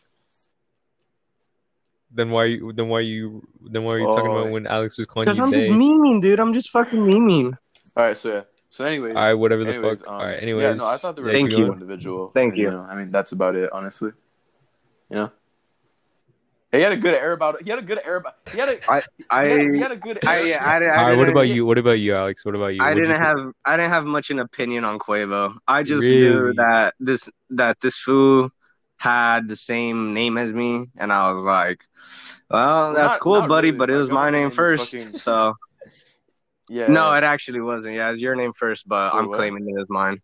Then why? you- Then why you? Then why are you talking Oh. about when Alex was calling Because you I'm just they? memeing, dude. I'm just fucking memeing. All right, so yeah. So anyways, All right, whatever the anyways, fuck. um, All right, yeah, no, I thought they were Thank a cool you. individual. Thank and, you. know, I mean, that's about it, honestly. You know. He had a good air about it. He had a good air about. He had a. I he, had, he had a good. Air I, yeah, I, I, All right, what didn't- about you? What about you, Alex? What about you? I What'd you didn't think? have I didn't have much an opinion on Quavo. I just Really? knew that this that this fool had the same name as me, and I was like, "Well, Well, that's not- cool, not buddy, really. but it was my name name first, fucking- so Yeah. no, it actually wasn't. Yeah, it's your name first, but Wait, I'm what? claiming it as mine.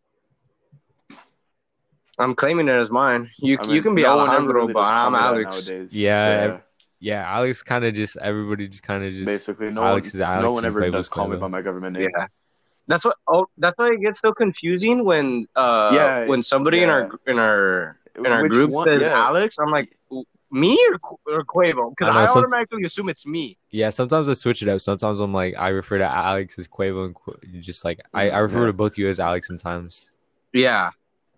I'm claiming it as mine. You I you can be no Alejandro, really but I'm Alex. nowadays. Yeah, So, Yeah, Alex kind of just everybody just kind of just basically, no Alex one, is Alex no one ever does call me by my government name. Yeah. That's what. Oh, that's why it gets so confusing when uh Yeah, when somebody in our in our in our Which group one- says yeah. Alex. I'm like, me or, Qu- or Quavo? Because I know, I, some- automatically assume it's me. Yeah, sometimes I switch it up. Sometimes I'm like I refer to Alex as Quavo and Qu- just like I, I refer Yeah. to both you as Alex sometimes. Yeah,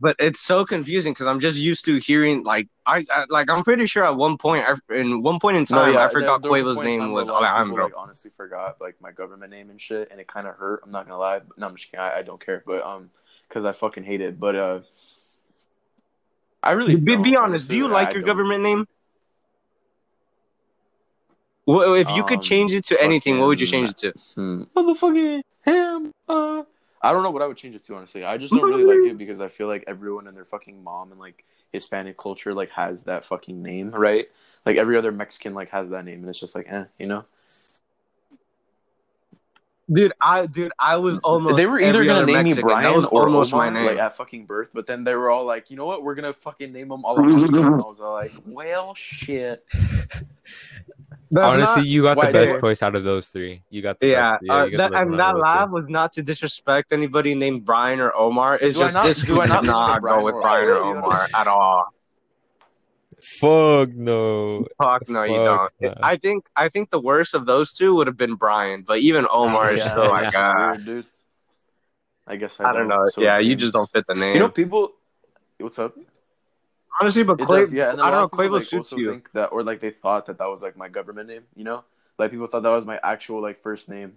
but it's so confusing because I'm just used to hearing like I, I like I'm pretty sure at one point I, in one point in time I forgot there- there Quavo's point in time name was a lot Alejandro. Like, honestly, forgot like my government name and shit, and it kind of hurt. I'm not gonna lie. No, I'm just kidding. I, I don't care, but um, because I fucking hate it. But uh, I really Be, be don't, honest. Do you like I your government name? Well, if you could Um, change it to anything, what would you change it to? Hmm. Motherfucking him. Uh, I don't know what I would change it to. Honestly, I just don't really like it because I feel like everyone and their fucking mom and like Hispanic culture like has that fucking name, right? Like every other Mexican like has that name, and it's just like, eh, you know. Dude, I dude, I was almost. they were either every gonna other name Mexican. me Brian That was or almost my name. like at fucking birth, but then they were all like, you know what, we're gonna fucking name them Alejandro. *laughs* I was all like, well, shit. That's Honestly, not- you got the best choice out of those three. You got the yeah, best, uh, you got that, the best and one that out of laugh was not to disrespect anybody named Brian or Omar. It's Do I just not- this do I not not that go with Brian or Omar? Omar at all. Fuck no. Fuck no, you Fuck don't. no. I think I think the worst of those two would have been Brian, but even Omar is Yeah, still like, That's ah, weird, dude. I guess I, I don't know. so yeah, you just don't fit the name. You know, people. What's up? Honestly, but It Quavo, does, yeah. And then I a don't know. lot of people, Quavo like, suits also you. Think that, or like they thought that that was like my government name. You know, like people thought that was my actual like first name,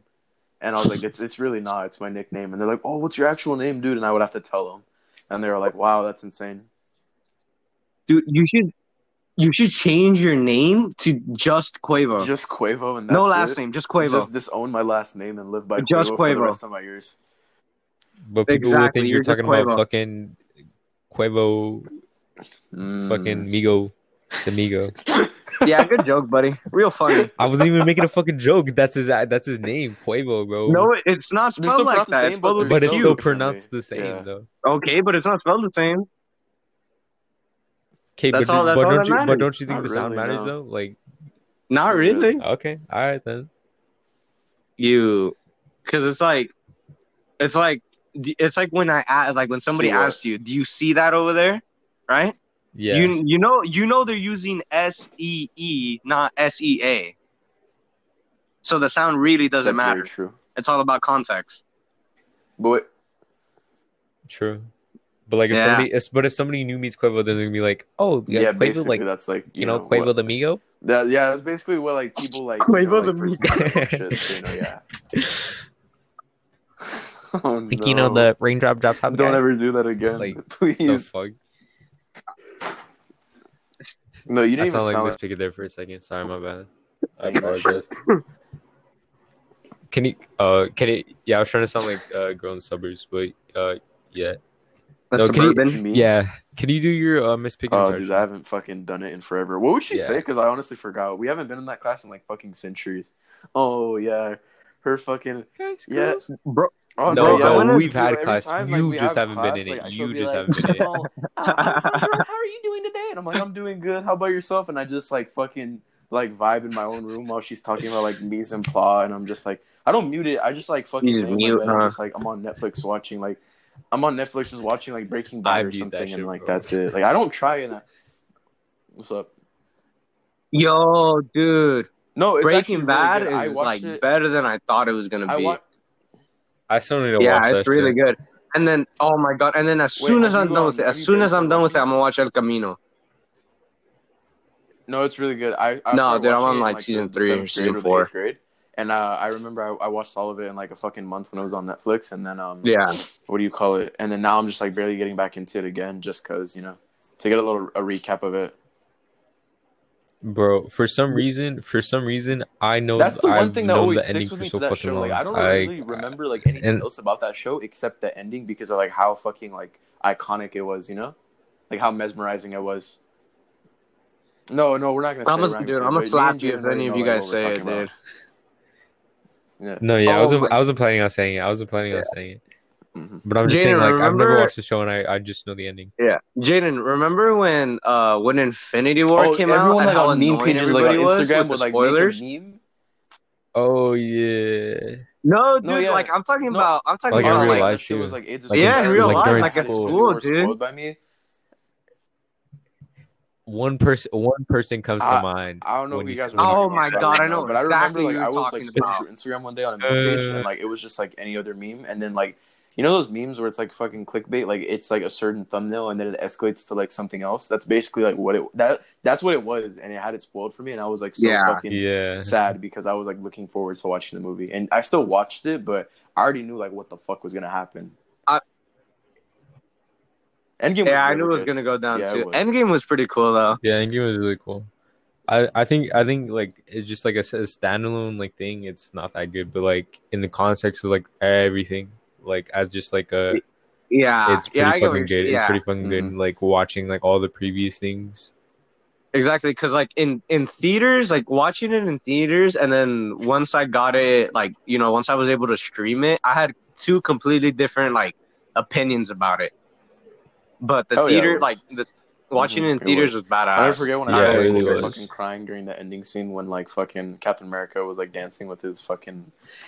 and I was like, it's it's really not. It's my nickname. And they're like, oh, what's your actual name, dude? And I would have to tell them, and they were like, wow, that's insane. Dude, you should you should change your name to just Quavo. Just Quavo and that's no last it. name, just Quavo. Just disown my last name and live by Just Quavo, for the rest of my years. But people Exactly, would think you're you're talking about fucking Quavo, Mm. fucking Migo, the Migo. *laughs* yeah, good joke, buddy. Real funny. I wasn't even making a fucking joke. That's his. That's his name, Quavo, bro. No, it's not spelled like that. same, It's but spelled but it's still differently. pronounced the same Yeah. though. Okay, but it's not spelled the same. Okay, That's but, all- that's but all don't that you? But don't you think Not the sound really, matters no. though? Like, Not really. okay, all right then. You, because it's like, it's like, it's like when I ask, like when somebody asks you, do you see that over there? Right? Yeah. You you know you know they're using S E E, not S E A. So the sound really doesn't That's matter. very true. It's all about context. But wait, True. But like, if somebody, if, but if somebody new meets Quavo, then they're gonna be like, "Oh, yeah, yeah, Quavo, basically like that's like you, know, what- Quavo the Migo." That, yeah, that's basically what like people like. you Quavo know, the like, first name shit, so, you know, yeah. *laughs* *laughs* oh, Like you know, the raindrop drops. Don't guy? ever do that again, Like, *laughs* The please. Fuck? No, you I didn't even sound like sound just pick it there for a second. Sorry, my bad. *laughs* I Dang, that apologize. Can you? Uh, can it? Yeah, I was trying to sound like uh, girl in the suburbs, but uh, yeah, The No, can you- suburban. me. yeah. Can you do your uh, Miss Picking? Oh, impression? dude, I haven't fucking done it in forever. What would she Yeah. say? Because I honestly forgot. We haven't been in that class in like fucking centuries. Oh yeah, her fucking yeah. Bro, Oh No, yeah, no, we've had every class. time, You we just have haven't been class, in it. You just like, haven't been in it. "Oh, *laughs* uh, how, how are you doing today? And I'm like, I'm doing good. How about yourself? And I just like fucking like vibe in my own room while she's talking about like mise en place, and I'm just like, I don't mute it. I just like fucking You lay in mute, bed and huh? just like I'm on Netflix watching like I'm on Netflix just watching like Breaking I Bad or something, shit, and like bro. that's it. Like I don't try and. I... What's up? yo, dude, No, it's Breaking Bad good. I is like it. better than I thought it was gonna I be. wa- I still need to yeah, watch that. it's really shit. good. And then, oh my god! And then as Wait, soon as I'm done gone- with it, as soon as I'm done with it, I'm gonna watch El Camino. No, it's really good. I, I No, dude, I'm on, it in, like, season three or season grade four. eighth grade, and uh, I remember I, I watched all of it in like a fucking month when it was on Netflix, and then um, Yeah, what do you call it? And then now I'm just like barely getting back into it again, just cause you know, to get a little a recap of it. Bro, for some reason, for some reason, I know That's the one I've thing that always sticks with for me so to that fucking show. Like long. I don't I- really remember like anything and- else about that show except the ending because of like how fucking like iconic it was. You know, like how mesmerizing it was. No, no, we're not gonna. I'm say, gonna, we're dude, not I'm gonna gonna say, but me slap you if any of you guys say it, dude. Yeah. No, yeah, I Oh wasn't. I wasn't planning on saying it. I wasn't planning on saying it. Mhm. But I'm just Jaden, saying, like, I've never watched the show, and I, I just know the ending. Yeah, Jaden, remember when uh when Infinity War Oh, came out everyone and like how on meme pages like everybody on was with the would like spoilers? make a meme. Oh yeah, No, dude, No, yeah. like I'm talking No. about, I'm talking Like about real like life, was too. like AIDS is Like in yeah, school- real like life, during like at school. school, dude. by me. one person. One person comes to mind. I don't know when who you you guys Oh my about, God, I know But I remember who like I was like talking scrolling through Instagram one day on a meme page, and like it was just like any other meme, and then like you know those memes where it's like fucking clickbait, like it's like a certain thumbnail, and then it escalates to like something else. That's basically like what it that that's what it was, and it had it spoiled for me, and I was like so Yeah. fucking Yeah, sad because I was like looking forward to watching the movie, and I still watched it, but I already knew like what the fuck was gonna happen. I- Endgame. was Yeah, I really knew it was good. gonna go down Yeah, it too. was. Endgame was pretty cool though. yeah, Endgame was really cool. I, I think I think like it's just like a standalone like thing. It's not that good, but like in the context of like everything, like as just like a, Yeah, it's pretty yeah, I fucking good. saying. It's pretty fucking good. Mhm. Like watching like all the previous things. exactly. Because like in in theaters, like watching it in theaters, and then once I got it, like you know, once I was able to stream it, I had two completely different like opinions about it. But the Oh, yeah, it theater, was. like the watching it in it theaters was. was, badass. I forget when Yeah, I it really was. fucking crying during the ending scene when like fucking Captain America was like dancing with his fucking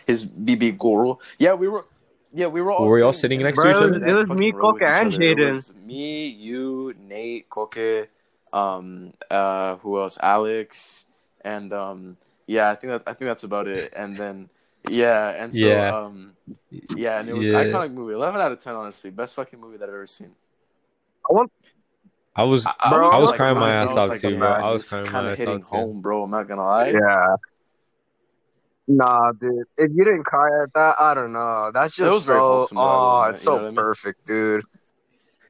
his BB girl. Yeah, we were. Yeah, we were all. Were we all sitting next to each in the other? exact It was me, row with Coca, and each other. It Jaden. Me, you, Nate, Koke, um, uh, who else? Alex, and um, yeah, I think that I think that's about it. And then yeah, and so Yeah. um, yeah, and it was Yeah. iconic movie. Eleven out of ten, honestly, best fucking movie that I've ever seen. I was I, Bro, I was crying my ass was out like, too, bro. I was crying my kinda ass hitting out too. home, bro. I'm not gonna lie. Yeah. Nah, dude. If you didn't cry at that, I don't know. That's It was just very so. wholesome, though, I will Oh, admit, it's you know so what I mean? perfect, dude.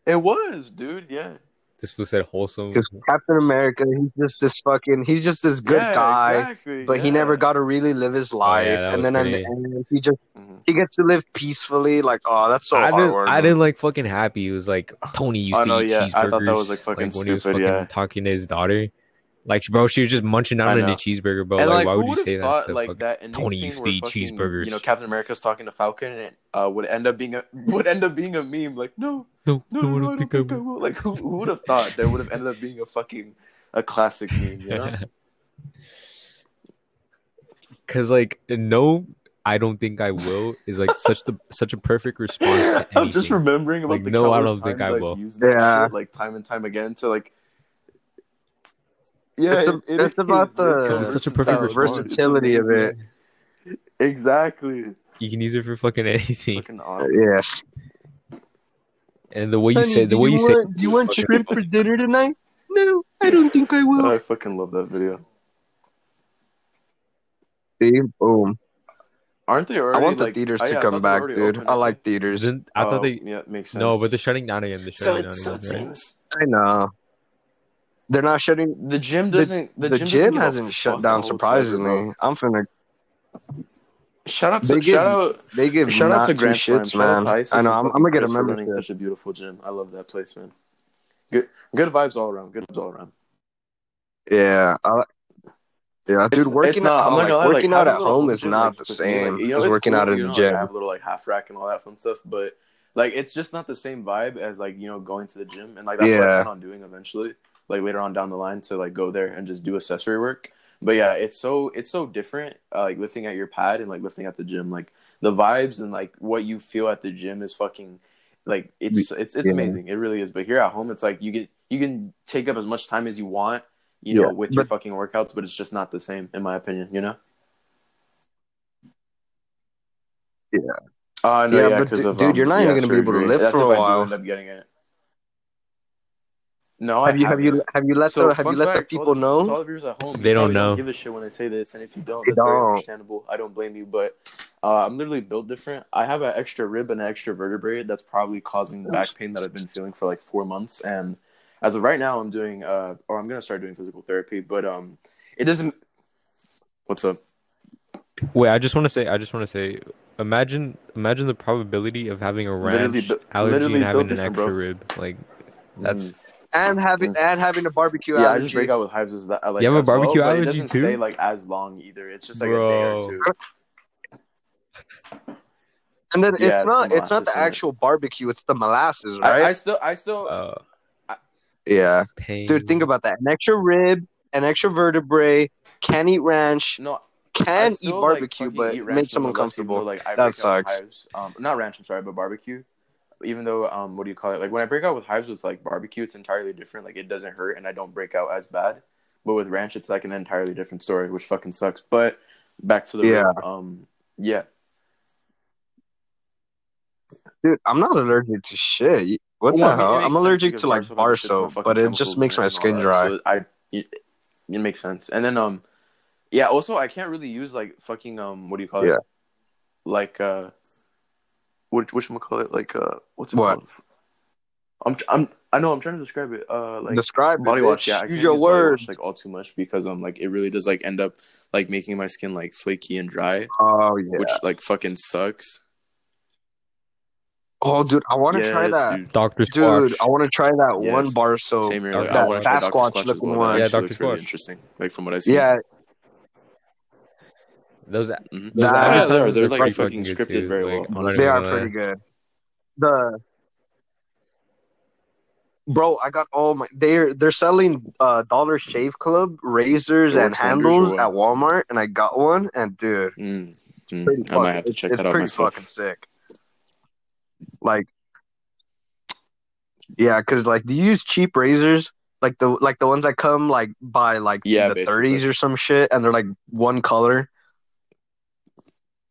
It was, dude. Yeah. This was said wholesome. Because Captain America, he's just this fucking. He's just this good Yeah, guy, exactly, but he yeah. never got to really live his life. Oh, that and was then in pretty- the end, he just Mhm. he gets to live peacefully. Like, oh, that's so I didn't. hard. I didn't like fucking happy. It was like Tony used Oh, to no, eat yeah, cheeseburgers. I thought that was, like, fucking when he was stupid, fucking yeah. talking to his daughter. Like, bro, she was just munching down on a cheeseburger, bro. Like, like, why would you would've say that? thought, To like that ending Tony scene used to where eat fucking, cheeseburgers. You know, Captain America's talking to Falcon, and it uh, would end up being a *laughs* would end up being a meme. Like, no, No, no, no, no, I I don't don't think I think I will. will. Like, who, who would have thought that would have ended up being a fucking a classic meme? You know? *laughs* Cause like no, I don't think I will is like such the such a perfect response to. *laughs* I'm just remembering about Like, the no, I countless don't think times I I've will. used that Yeah. shit, like time and time again to like. Yeah, It's a- it- it it's about the- It's such a perfect versatile. versatility of it. Exactly. you can use it for fucking anything. Fucking uh, awesome. Yes. And the way you say, the way you say, want, do you want shrimp for dinner tonight? No, I don't think I will. I fucking love that video. See, boom. Aren't they already? I want the like- theaters oh, to I come thought they back, dude. I I like theaters. Didn't- I Oh, thought they Yeah, makes sense. no, but they're shutting down again. They're So shutting it, down so again. it right? seems. I know. They're not shutting. The gym doesn't. the, The, gym, gym hasn't shut down. Surprisingly. I'm finna. Shout out They to give- shout out They give shout out to Grand shits, man. I know. I'm, I'm gonna get a for running such a beautiful gym. I love that place, man. Good, good vibes all around. Good vibes all around. Yeah, I, yeah, It's- dude. Working it's not- out, like, gonna like, working out at home is gym, not the same you know, as working cool, out in you the know, gym. have a little like half rack and all that fun stuff, but like it's just not the same vibe as like you know going to the gym, and like that's what I plan on doing eventually, like later on down the line to like go there and just do accessory work. But yeah, it's so it's so different, uh, like lifting at your pad and like lifting at the gym. Like the vibes and like what you feel at the gym is fucking like it's it's it's Yeah. amazing. It really is. But here at home, it's like you get you can take up as much time as you want, you know, with your but- fucking workouts, but it's just not the same, in my opinion. You know. Yeah. Uh, no, Yeah, yeah, but of, dude, um, you're not even yeah, gonna be able to lift That's for a while. end up getting it. No, Have I you have you haven't. have you let So, the have you let the fact, to all people to all know? the viewers at home, They don't probably know. Give a shit when I say this, and if you don't, They that's very don't. understandable. I don't blame you, but uh, I'm literally built different. I have an extra rib and an extra vertebrae that's probably causing the back pain that I've been feeling for like four months, and as of right now, I'm doing uh, or I'm gonna start doing physical therapy, but um, it doesn't. What's up? Wait, I just want to say, I just want to say, imagine, imagine the probability of having a Literally ranch bu- allergy literally and having an extra bro. rib. Like, that's Mm. And having and having a barbecue yeah. I allergy. just break out with hives as that. Like, You have a as well, barbecue but allergy it doesn't too? Stay like as long either. It's just like Bro. a day or two. and then Yeah, it's it's not the it's not the molasses in it. actual barbecue, it's the molasses, right? I still, I still, uh, yeah. pain. Dude, think about that. An extra rib, an extra vertebrae, can eat ranch, no. I can eat still, like, barbecue, fucking but eat it makes them uncomfortable. like, I That break out with sucks. hives. Um, not ranch. I'm sorry, but barbecue. Even though, um, what do you call it? Like when I break out with hives with like barbecue, it's entirely different. Like it doesn't hurt, and I don't break out as bad. But with ranch, it's like an entirely different story, which fucking sucks. But back to the Yeah. um, yeah. Dude, I'm not allergic to shit. What Well, I the mean, hell? I'm allergic to like bar a shit ton of soap, but it just makes my skin dry. So I, it, it makes sense. And then um, yeah. Also, I can't really use like fucking um, what do you call it? Yeah. Like uh, what which one call it? Like uh, what's it What? called? I'm I'm I know I'm trying to describe it. Uh, like Describe body it, wash. bitch. Yeah, Use your words. like all too much because I'm um, like it really does like end up like making my skin like flaky and dry, Oh yeah. which like fucking sucks. Oh, dude, I want to yes, try that. dude. Doctor Dude, I want to try that Yes. one bar soap. Same here. Dr. Like, I that want to try Dr. Sasquatch Squatch looking well. one. That Yeah, actually Dr. looks really interesting. Like from what I see. Yeah, Those, Mhm. those Nah, advertisements they're- are they're, like, pretty fucking scripted too. very well, I'm not honestly. they are pretty lie. good. The bro, I got all my. They're they're selling uh Dollar Shave Club razors and works wonders handles at Walmart, and I got one, and dude, Mm, mm. pretty I might fucking- have to check it's that out pretty myself. fucking sick. Like, yeah, because like, do you use cheap razors? Like the like the ones that come like by like Yeah, the 30s or some shit, and they're like one color.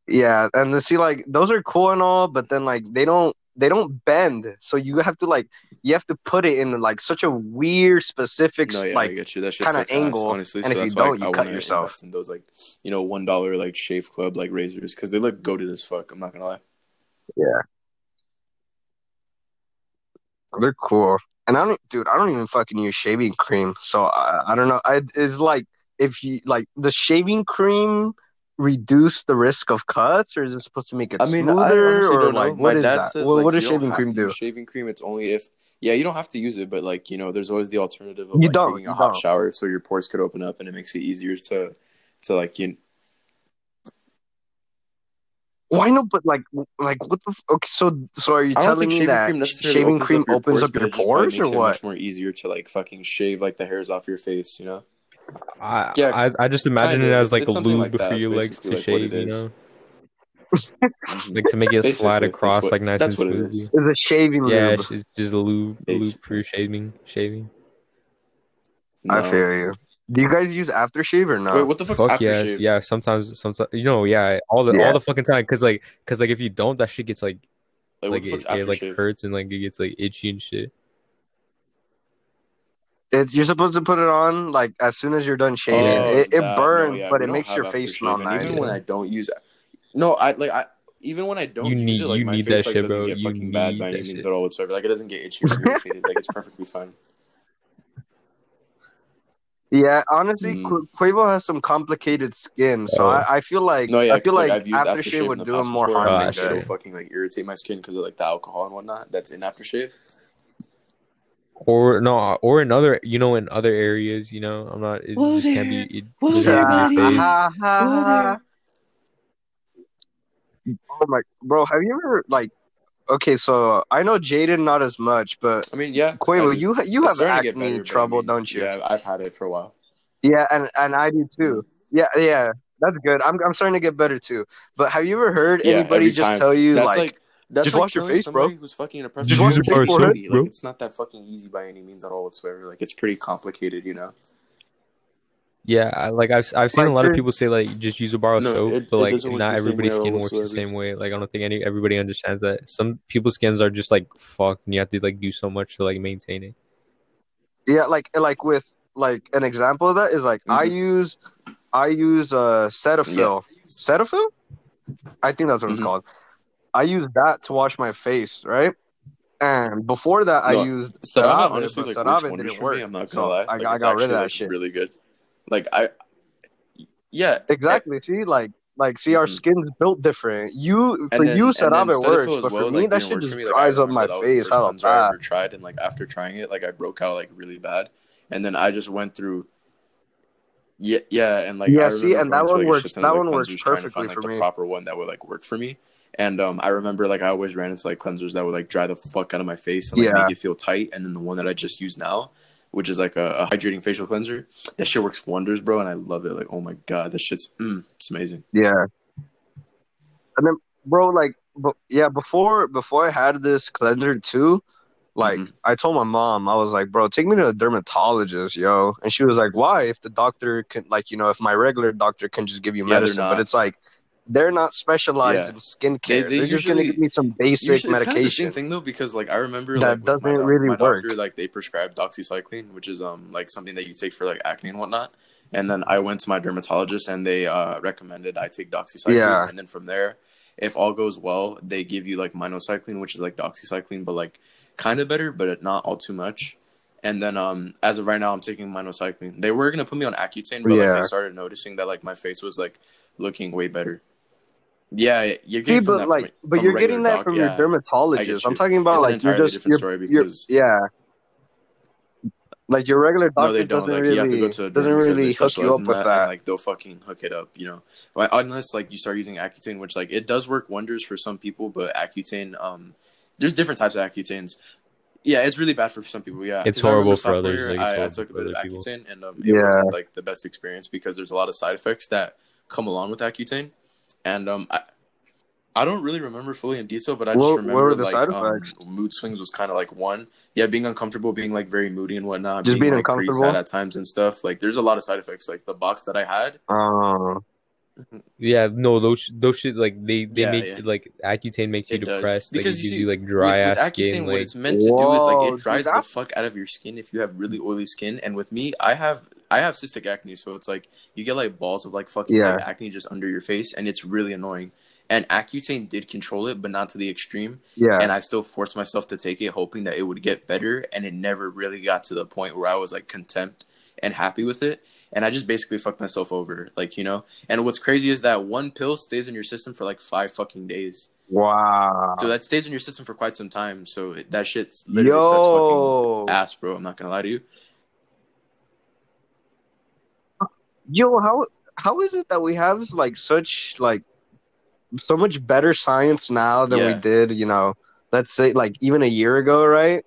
Yeah, and see like those are cool and all, but then like they don't they don't bend, so you have to like you have to put it in like such a weird specific No, yeah, like get you. That shit kinda sucks ass, angle, honestly. and so if you don't, you I cut yourself. in those like you know one dollar like shave club like razors because they look goaded as fuck. I'm not gonna lie. Yeah, they're cool. And I don't, dude, I don't even fucking use shaving cream, so I, I don't know. I it's like if you like the shaving cream reduce the risk of cuts, or is it supposed to make it I mean, smoother, honestly or don't know. like My what is that? says What, like, what does shaving cream do? Shaving cream, it's only if yeah, you don't have to use it, but like you know, there's always the alternative of You like don't, taking a hot don't. shower, so your pores could open up and it makes it easier to to like you. Why no? But like, like what the? F- okay, so so are you I telling me that cream shaving opens cream up opens pores, up your it just probably pores, or makes it what? much more easier to like fucking shave like the hairs off your face, you know? I, Yeah, I, I just imagine kinda. it as like it's a lube like that. for That's your legs to like, shave, you know, *laughs* like to make it slide across what- like nice and what it smoothly. is. Is a shaving Yeah, lube? it's just, just a lube, lube for shaving, shaving. I No. feel you. Do you guys use aftershave or not? Wait, what the fuck's Fuck yes, aftershave? yeah. Sometimes, sometimes you know, yeah, all the Yeah. all the fucking time. Cause like, cause like if you don't, that shit gets like Like, what like the fuck's it, it like hurts and like it gets like itchy and shit. It's you're supposed to put it on like as soon as you're done shaving. Oh, it it that. burns, No, yeah, but it makes your face aftershave, smell nice. Even when I don't use, it, no, I like I even when I don't You use need- it, like you my need face that like shit, doesn't bro. get You fucking bad need by any that means shit. at all whatsoever. Like it doesn't get itchy or irritated. like it's perfectly fine. Yeah, honestly, Mm. Quavo has some complicated skin, so Oh. I, I feel like No, yeah, I feel like, I've aftershave aftershave would do him more harm than good. it'll fucking like irritate my skin because of like the alcohol and whatnot that's in aftershave. Or no, or in other, you know, in other areas, you know, I'm not. It Whoa just can't be. It Whoa there, have to be buddy. Ha, ha, Whoa ha. Oh my, bro, have you ever like? Okay, so I know Jaden not as much, but I mean, yeah, I Quavo, you you have starting to acne better, but I trouble, mean, don't you? Yeah, I've had it for a while. Yeah, and and I do too. Yeah, yeah, that's good. I'm I'm starting to get better too. But have you ever heard Yeah, anybody just time. tell you That's like, like, that's just like wash your telling face, bro. somebody Who's fucking oppressed Just with wash your something face, should bro. bro. Like it's not that fucking easy by any means at all whatsoever. Like it's pretty complicated, you know. Yeah, I, like I've I've seen a lot of people say like just use a bar of No, soap, it- but it like doesn't work not same everybody's way at skin works the whatsoever. same way. Like I don't think any everybody understands that. Some people's skins are just like fucked, and you have to like do so much to like maintain it. yeah, like like with like an example of that is like I Mhm. use I use uh Cetaphil. Cetaphil? I think that's what it's Mhm. called. I used that to wash my face, right? And before that, I used Cerave honestly like Cerave didn't work. me. I'm not gonna so lie. I, got- I got rid of that like, shit. Really good. Like I, yeah, Exactly. See, like, like, see, our Mhm. skin's built different. You for then, you, Cerave works, but well, for me, that shit just me. Like, I dries up my that was the face first hella I bad. ever tried, and like after trying it, like I broke out like really bad, and then I just went through. Yeah, yeah, and like Yeah, I see, and that one works- that one works cleansers trying to perfectly for me. proper one that would like work for me. And um, I remember like I always ran into like cleansers that would like dry the fuck out of my face and like Yeah. make it feel tight. And then the one that I just use now, which is like a, a hydrating facial cleanser, that shit works wonders, bro. And I love it. Like, oh my god, that shit's mm, it's amazing. Yeah. And then, bro, like, but yeah, before before I had this cleanser too, like, Mhm. I told my mom, I was like, bro, take me to a dermatologist, yo. And she was like, why? If the doctor can, like, you know, if my regular doctor can just give you Yeah, medicine, but it's like. They're not specialized Yeah. in skincare. They- They, they are just gonna give me some basic Usually, it's kind of the medication. same thing though, because like I remember That like doesn't doc- really my work. doctor, like they prescribed doxycycline, which is um like something that you take for like acne and whatnot. And then I went to my dermatologist, and they uh, recommended I take doxycycline. Yeah. And then from there, if all goes well, they give you like minocycline, which is like doxycycline, but like kind of better, but not all too much. And then um as of right now, I'm taking minocycline. They were gonna put me on Accutane, but Yeah. like they started noticing that like my face was like looking way better. Yeah, you're getting from but that like, from, but from you're getting that doc, from yeah. your dermatologist. I'm talking about It's an like you're just different you're, story you're yeah. Like your regular No, doctor they don't. doesn't Like really you have to go to a doesn't really hook you up with that, that. And, like they'll fucking hook it up, you know. Like, unless like you start using Accutane, which like it does work wonders for some people, but Accutane, um, there's different types of Accutanes. Yeah, it's really bad for some people. Yeah, It's 'Cause I remember horrible for others, year, like, it's I, I horrible took a for bit of other people. Accutane, and um, it Yeah. wasn't like the best experience because there's a lot of side effects that come along with Accutane, and um, I, I don't really remember fully in detail, but I just What- remember like side um, effects? mood swings was kind of like one. Yeah, being uncomfortable, being like very moody and whatnot, Just being like pretty uncomfortable? sad at times and stuff. Like there's a lot of side effects. Like the box that I had, Uh, Yeah, no, those those shit like they they Yeah, make yeah. like Accutane makes you It does. depressed Because like, you see, you like dry with, ass with Accutane, skin. what Like it's meant to do is like it dude, dries the fuck out of your skin if you have really oily skin. And with me, I have I have cystic acne, so it's like you get like balls of like fucking Yeah. like, acne just under your face, and it's really annoying. And Accutane did control it, but not to the extreme. yeah. And I still forced myself to take it, hoping that it would get better. And it never really got to the point where I was like content and happy with it. And I just basically fucked myself over, like you know. And what's crazy is that one pill stays in your system for like five fucking days. wow. So that stays in your system for quite some time. So that shit's literally sucks fucking Yo, ass, bro. I'm not gonna lie to you. yo, how how is it that we have like such like so much better science now than we did? You know, let's say like even a year ago, right?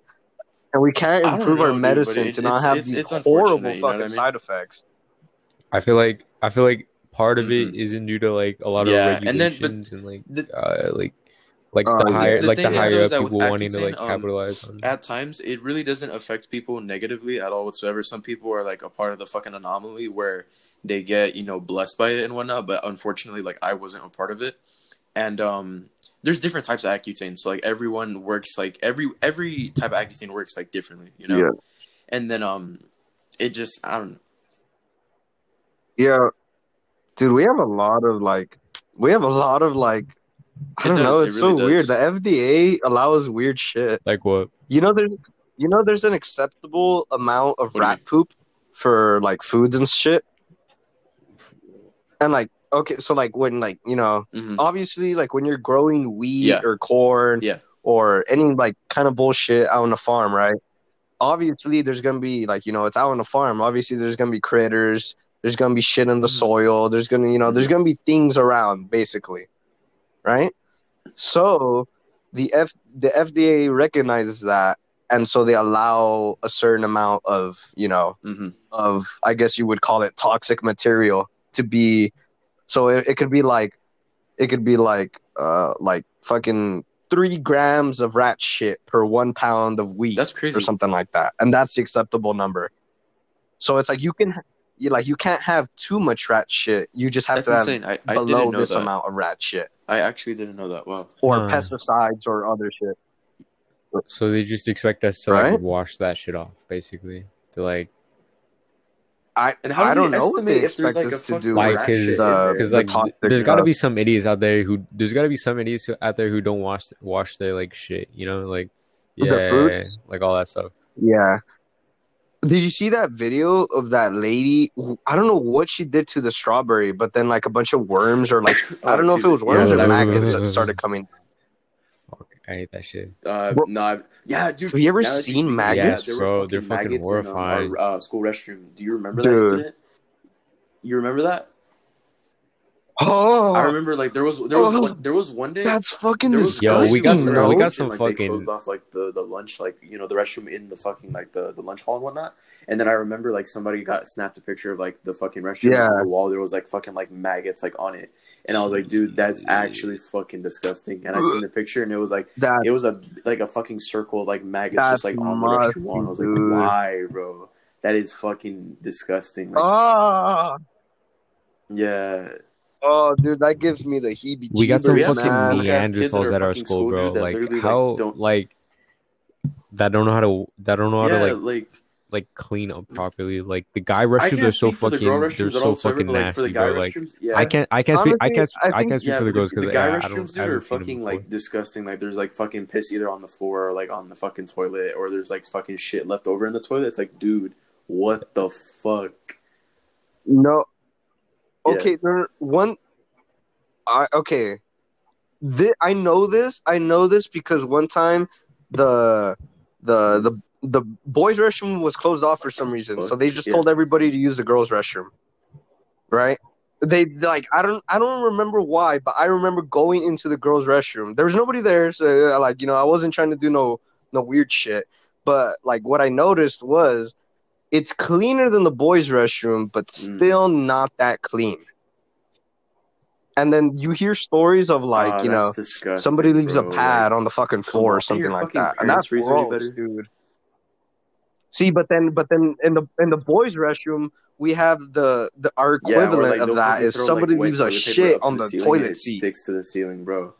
And we can't improve know, our dude, medicine it- to not have it's- these it's horrible you know fucking I mean? side effects. I feel like I feel like part of Mhm. it isn't due to like a lot of Yeah, of and then- but and, like the- uh like like Uh, the the- higher the like the higher up is that people wanting to Accutane, like um, capitalize on. At times, it really doesn't affect people negatively at all whatsoever. Some people are like a part of the fucking anomaly where they get you know blessed by it and whatnot. But unfortunately, like I wasn't a part of it. And um, there's different types of Accutane. So like everyone works like every every type of Accutane works like differently, you know. Yeah. And then um, it just I don't know. Yeah, dude, we have a lot of like, we have a lot of like, I It don't does, know. it It's really so weird. The FDA allows weird shit. Like what? You know, there's, you know, there's an acceptable amount of What rat poop for like foods and shit. And like, okay, so like when like you know, Mhm. obviously like when you're growing wheat Yeah. or corn Yeah. or any like kind of bullshit out on the farm, right? Obviously, there's gonna be like you know, it's out on the farm. Obviously, there's gonna be critters. There's gonna be shit in the Mhm. soil. There's gonna you know, there's gonna be things around, basically, right? So the F the FDA recognizes that, and so they allow a certain amount of you know Mhm. of I guess you would call it toxic material to be so it, it could be like it could be like uh like fucking three grams of rat shit per one pound of wheat That's crazy. or something like that and that's the acceptable number so it's like you can you like you can't have too much rat shit you just have That's to have insane. I, I below didn't this that. amount of rat shit I actually didn't know that. Wow. or Huh. pesticides or other shit So they just expect us to like wash that shit off, basically. To like I And how I do don't they know what estimate they expect like, us to do like because shit in the, because like toxic there's got to be some idiots out there who there's got to be some idiots who- out there who don't wash wash their like shit you know like Yeah, fruit? like all that stuff. Yeah. Did you see that video of that lady? I don't know what she did to the strawberry, but then like a bunch of worms or like *laughs* I don't know if it was worms Yeah, or maggots that started coming. Fuck, I hate that shit. Uh, Bro- no, I've- yeah, dude. Have you ever seen speak- maggots? there were Bro, they're fucking maggots in, um, horrifying. our, uh, school restroom. Do you remember Dude. that incident? You remember that? Oh, I remember like there was there was Oh, one, there was one day that's fucking there was Yo, we got some- some- we got some like, fucking- They closed off like the the lunch, like you know, the restroom in the fucking like the the lunch hall and whatnot. And then I remember like somebody got snapped a picture of like the fucking restroom Yeah. on the wall. There was like fucking like maggots like on it, and I was like, dude, that's actually fucking disgusting. And I seen the picture, and it was like That it was a like a fucking circle of like maggots just like on the restroom wall. And I was like, dude. why, bro? That is fucking disgusting. Like, ah, yeah, oh, dude, that gives me the heebie. We got some We fucking some look-ass kids that Neanderthals are at our school, school, bro. dude, Like literally, like, how don't- like that don't know how to that don't know how yeah, to like like like clean up properly. Like the guy I restrooms can't are so speak for the fucking girl they're so all, so I fucking remember, like, for the nasty, guy bro. Like yeah. I can't I can't speak I can't I I can't speak yeah, for the girls because the guy I, I restrooms, don't dude, I are haven't fucking like disgusting. Like there's like fucking piss either on the floor or like on the fucking toilet, or there's like fucking shit left over in the toilet. It's like, dude, what the fuck? No. Yeah. Okay, there one. I okay. I know this. I know this because one time the the the the boys' restroom was closed off for some reason, so they just Yeah. told everybody to use the girls' restroom. Right? They like I don't I don't remember why, but I remember going into the girls' restroom. There was nobody there, so like you know I wasn't trying to do no no weird shit. But like what I noticed was it's cleaner than the boys' restroom, but Mm. still not that clean. And then you hear stories of like, Ah, you know, somebody leaves bro. a pad Like, on the fucking floor or something like that. And that's raise you gross, dude. See, but then but then in the in the boys' restroom, we have the the our yeah, equivalent like, of they'll that fucking throw, somebody like, leaves a paper shit on the ceiling and toilet it seat. sticks to the ceiling, bro.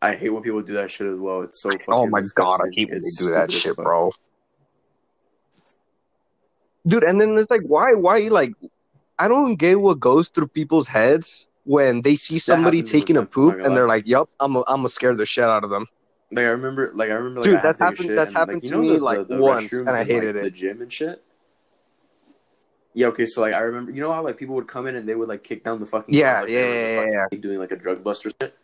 I hate when people do that shit as well. It's so fucking. Oh my god, I disgusting. hate when they do that shit, fuck. bro. Dude, and then it's like, why, why, like, I don't get what goes through people's heads when they see somebody happens all the taking a time, I'm not poop and they're like, "Yup, I'm, a, I'm gonna scare the shit out of them." Like I remember, like I remember, like Dude, I that's to take a happened- that's and, like, happened you to me, the, like, the, the once, and I hated like, it. The gym and shit. Yeah, okay, so like I remember, you know how like people would come in and they would like kick down the fucking Yeah, doors, like, yeah, like, yeah, fucking, yeah. doing like a drug buster shit.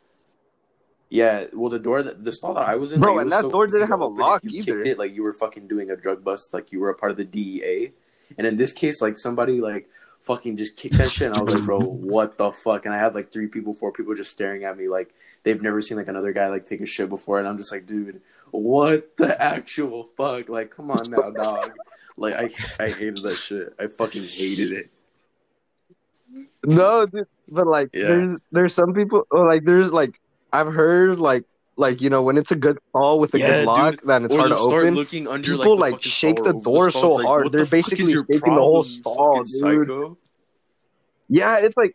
Yeah, well, the door that the stall that I was in, Bro, like, and that so door didn't have a lock you either. Kicked it like you were fucking doing a drug bust, like you were a part of the DEA. And in this case, like somebody like fucking just kicked that shit, and I was like, bro, *laughs* what the fuck? And I had like three people, four people just staring at me like they've never seen like another guy like take a shit before, and I'm just like, dude, what the actual fuck? Like, come on now, dog. Like, I I hated that shit. I fucking hated it. No, dude, but like, Yeah. there's there's some people, or like, there's like, I've heard like, like you know, when it's a good stall with a Yeah, good lock, dude. then it's or hard to start open. looking under People like, like shake the door stall. so like, hard, they're the basically your shaking the whole stall, dude. Psycho? Yeah, it's like,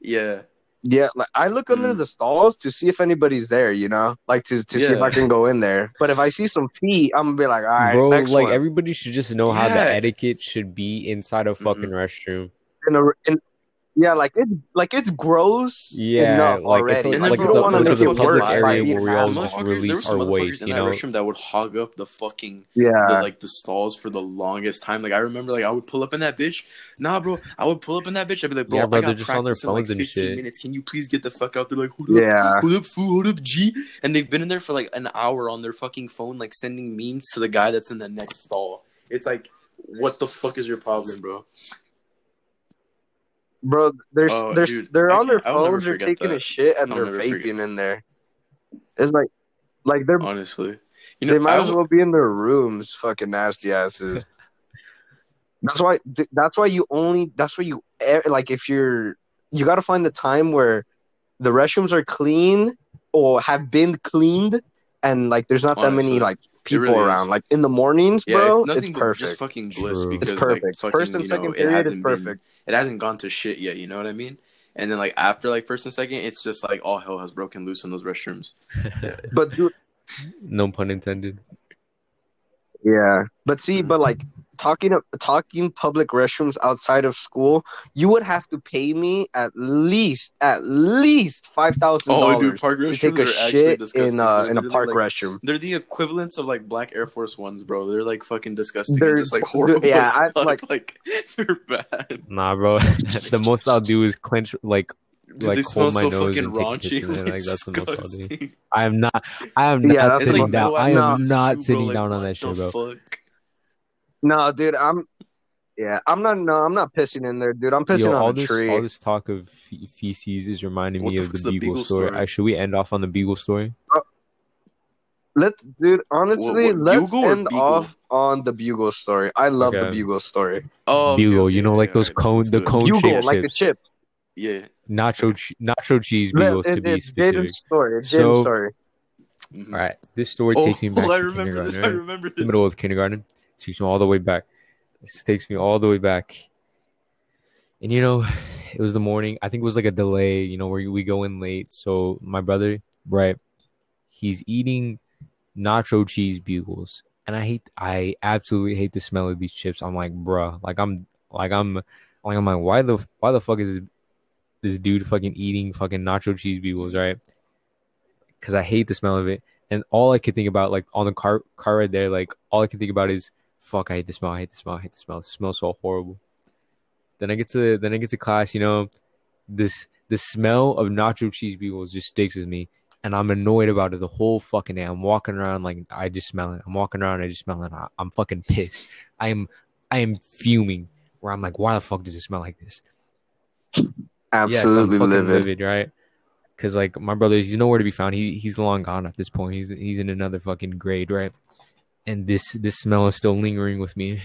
Yeah. yeah, like I look under Mm. the stalls to see if anybody's there, you know, like to to see if I can go in there. But if I see some feet, I'm gonna be like, all right, Bro, next like one. everybody should just know how the etiquette should be inside a fucking Mhm. restroom. in a, in, yeah, like it's like it's gross Yeah, enough like already. it's a, And then, like bro, it's a, wanna like make it's a public area where we The all animals. just motherfuckers, there release were some our motherfuckers waste, in you that know? restroom that would hog up the fucking yeah, the like the stalls for the longest time. Like I remember, like I would pull up in that bitch. Nah, bro, I would pull up in that bitch. I'd be like, bro, Yeah, bro, I got they're just on their practice in, like phones and 15 shit. minutes. Can you please get the fuck out there? Like, hold up, yeah. hold up, fool, hold up, G. And they've been in there for like an hour on their fucking phone, like sending memes to the guy that's in the next stall. It's like, what the fuck is your problem, bro? Bro, they're Oh, they're dude, they're on their can't- I'll never phones, they're taking that. a shit, and I'll they're vaping forget. in there. It's like, like they're Honestly, you know, they might as well be in their rooms, fucking nasty asses. *laughs* that's why. That's why you only. That's why you eh, like if you're. You got to find the time where the restrooms are clean or have been cleaned, and like there's not that many like people really is. around. Like in the mornings, yeah, bro, it's nothing it's but perfect. just fucking bliss True. because it's perfect. Like, fucking, First and you know, second it period is hasn't been- perfect. it hasn't gone to shit yet. You know what I mean? And then like after like first and second, it's just like all hell has broken loose in those restrooms. But dude, *laughs* no pun intended. Yeah, but see, but like talking talking public restrooms outside of school, you would have to pay me at least at least five thousand Oh, dollars to take a shit in uh, in a park like- restroom. They're the equivalents of like black Air Force Ones, bro. They're like fucking disgusting. They're- They're just like *laughs* horrible. yeah, I- fuck. like- like *laughs* they're bad. Nah, bro. *laughs* the most I'll do is clench like Dude, Like, they smell hold my so nose fucking and take a raunchy. piss like, like, that's the most I'll do. disgusting. I am not I am not that's sitting like down. no I ass no. am not too, sitting bro. down Like, on that shit, bro. Fuck? No, dude, I'm. Yeah, I'm not. No, I'm not pissing in there, dude. I'm pissing Yo, all on a this tree. all this talk of fe- feces is reminding What me the of the the Bugle, Bugle story. story? Uh, should we end off on the Bugle story? Let's, dude. Honestly, what, let's end off on the bugle story. I love the Okay. bugle story. Oh, okay, Bugle, okay, you know, yeah, like those yeah, cone- the do cone- Bugle, shaped like the chips. chip. Yeah. Nacho che- nacho cheese Let- Bugles to it- be it's specific. Jaden's story. It's So- Jaden's story. All right, this story Oh, takes me back *laughs* I to remember kindergarten. this. I right? remember the this. middle of kindergarten. Takes me all the way back. This takes me all the way back. And you know, *sighs* it was the morning. I think it was like a delay. You know, where we go in late. So my brother, right, he's eating nacho cheese bugles, and I hate. I absolutely hate the smell of these chips. I'm like, bruh, like I'm, like I'm, like I'm like, why the, why the fuck is this, this dude fucking eating fucking nacho cheese bugles, right? Because I hate the smell of it. And all I could think about, like on the car car right there, like all I could think about is, fuck, I hate the smell, I hate the smell, I hate the smell. It smells so horrible. Then I get to then I get to class, you know, this the smell of nacho cheese bugles just sticks with me, and I'm annoyed about it the whole fucking day. I'm walking around like I just smell it. I'm walking around, I just smell it. I, I'm fucking pissed. I am I am fuming. Where I'm like, why the fuck does it smell like this? Absolutely yes, livid. livid, right? Because like my brother, he's nowhere to be found. He he's long gone at this point. He's he's in another fucking grade, right? And this this smell is still lingering with me.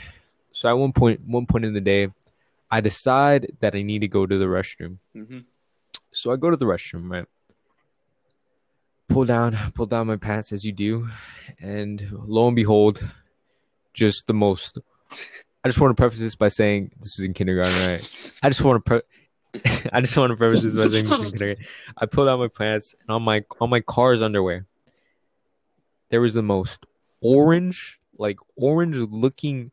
So at one point, one point in the day, I decide that I need to go to the restroom. Mhm. So I go to the restroom, right? Pull down, pull down my pants as you do, and lo and behold, just the most. *laughs* I just want to preface this by saying this was in kindergarten, right? I just want to pre- *laughs* I just want to preface this by saying this was in kindergarten. I pulled out my pants and on my on my car's underwear, there was the most orange, like orange looking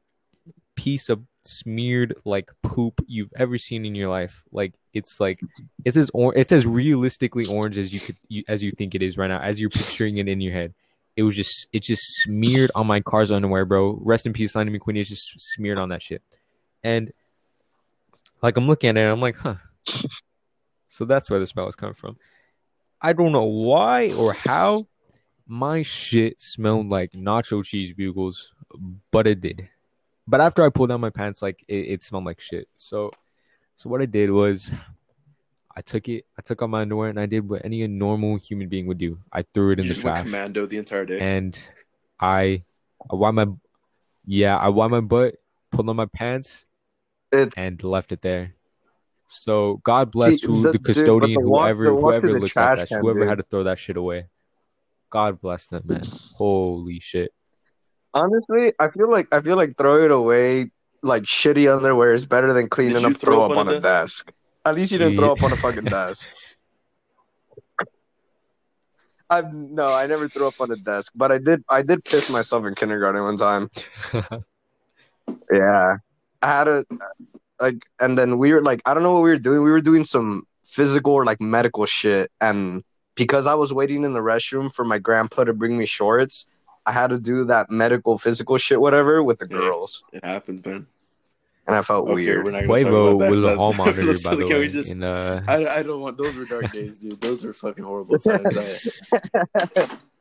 piece of smeared like poop you've ever seen in your life. Like it's like it's as or- it's as realistically orange as you could you, as you think it is right now, as you're picturing it in your head. It was just it just smeared on my car's underwear, bro. Rest in peace, Lightning McQueen. It's just smeared on that shit. And like I'm looking at it, I'm like, huh. *laughs* So that's where the smell is coming from. I don't know why or how my shit smelled like nacho cheese bugles, but it did. But after I pulled down my pants, like it, it smelled like shit. So, so what I did was, I took it, I took out my underwear, and I did what any normal human being would do. I threw it in You the just went trash, commando the entire day. and I, I wiped my, yeah, I wiped my butt, pulled on my pants, It- and left it there. So God bless See, who the- the, dude, custodian, the walk- whoever the walk to whoever looked at that, can, whoever dude. had to throw that shit away. God bless them, man. *laughs* Holy shit. Honestly, I feel like I feel like throwing it away like shitty underwear is better than cleaning you up throw throw up up on on a a desk. At least you didn't Yeah. throw up on a fucking desk. I've no, I never threw up on a desk, but I did. I did piss myself in kindergarten one time. *laughs* Yeah, I had a like, and then we were like, I don't know what we were doing. We were doing some physical or like medical shit, and because I was waiting in the restroom for my grandpa to bring me shorts, I had to do that medical physical shit, whatever, with the girls, It happens, man. and I felt Okay, weird. we're not gonna talk Quavo about that. was a That- hall monitor, by the can way. we just- in, uh, I, I don't want those were dark days, dude. Those were fucking horrible times. I, *laughs* *laughs*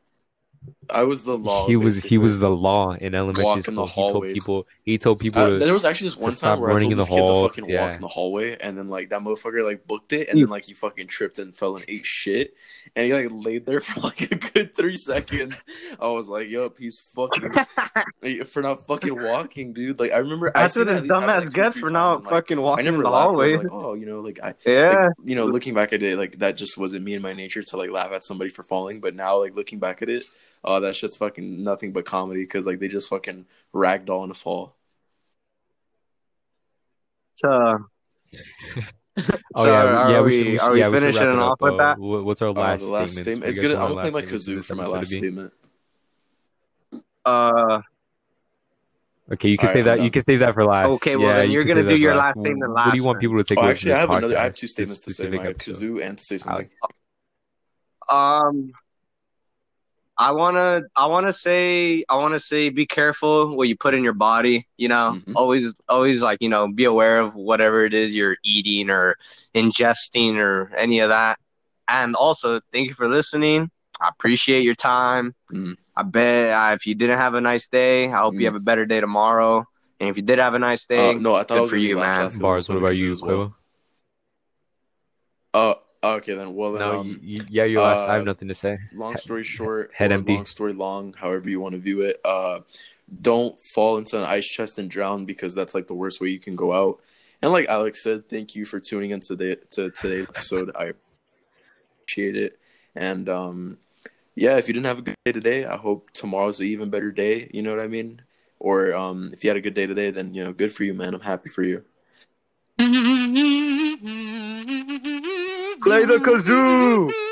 I was the law. he was he was the law in elementary Walk in school. the He told people he told people Uh, to, there was actually this one time where I running told in the this kid to fucking Yeah. walk in the hallway, and then like that motherfucker like booked it, and then like he fucking tripped and fell and ate shit, and he like laid there *laughs* for like a good three seconds. I was like, "Yup, he's fucking *laughs* for not fucking walking, dude." Like I remember I That's seen what that his at least happen, dumbass like, two, gets three for not and, like, fucking I walking in the laughed. I was hallway. like, oh, you know, like I, Yeah, like, you know, looking back at it, like that just wasn't me and my nature to like laugh at somebody for falling. But now, like looking back at it, oh, that shit's fucking nothing but comedy because like they just fucking ragdoll in a fall. so oh yeah, are yeah, we- should- should- are we yeah, should finishing wrap it off up. with Uh, that? wha- What's our Uh, last the last statements? statement. It's guys gonna. I'm gonna play my kazoo for my last statement. uh, Okay, you can All save that. You can save that for last. Okay, well, then you you're can gonna do your last thing What do you want people to take Oh, away actually, I from have this another. I have two statements to say. specific My kazoo and to say something. Um, I wanna, I wanna say, I wanna say, be careful what you put in your body. You know, Mhm. always, always like you know, be aware of whatever it is you're eating or ingesting or any of that. And also, thank you for listening. I appreciate your time. Mm. I bet uh, if you didn't have a nice day, I hope Mm. you have a better day tomorrow. And if you did have a nice day, Uh, no, I thought good I was for you, man. last 'cause Bars. I'm What about you, as well. Uh, okay then. Well, then, No, um, you- yeah, you last. I have uh, nothing to say. long story short, head empty. long story long, however you want to view it. Uh, don't fall into an ice chest and drown because that's like the worst way you can go out. And like Alex said, thank you for tuning in today to today's episode. I appreciate it. And um, yeah, if you didn't have a good day today, I hope tomorrow's an even better day. You know what I mean? Or um, if you had a good day today, then you know, good for you, man. I'm happy for you. Play the kazoo.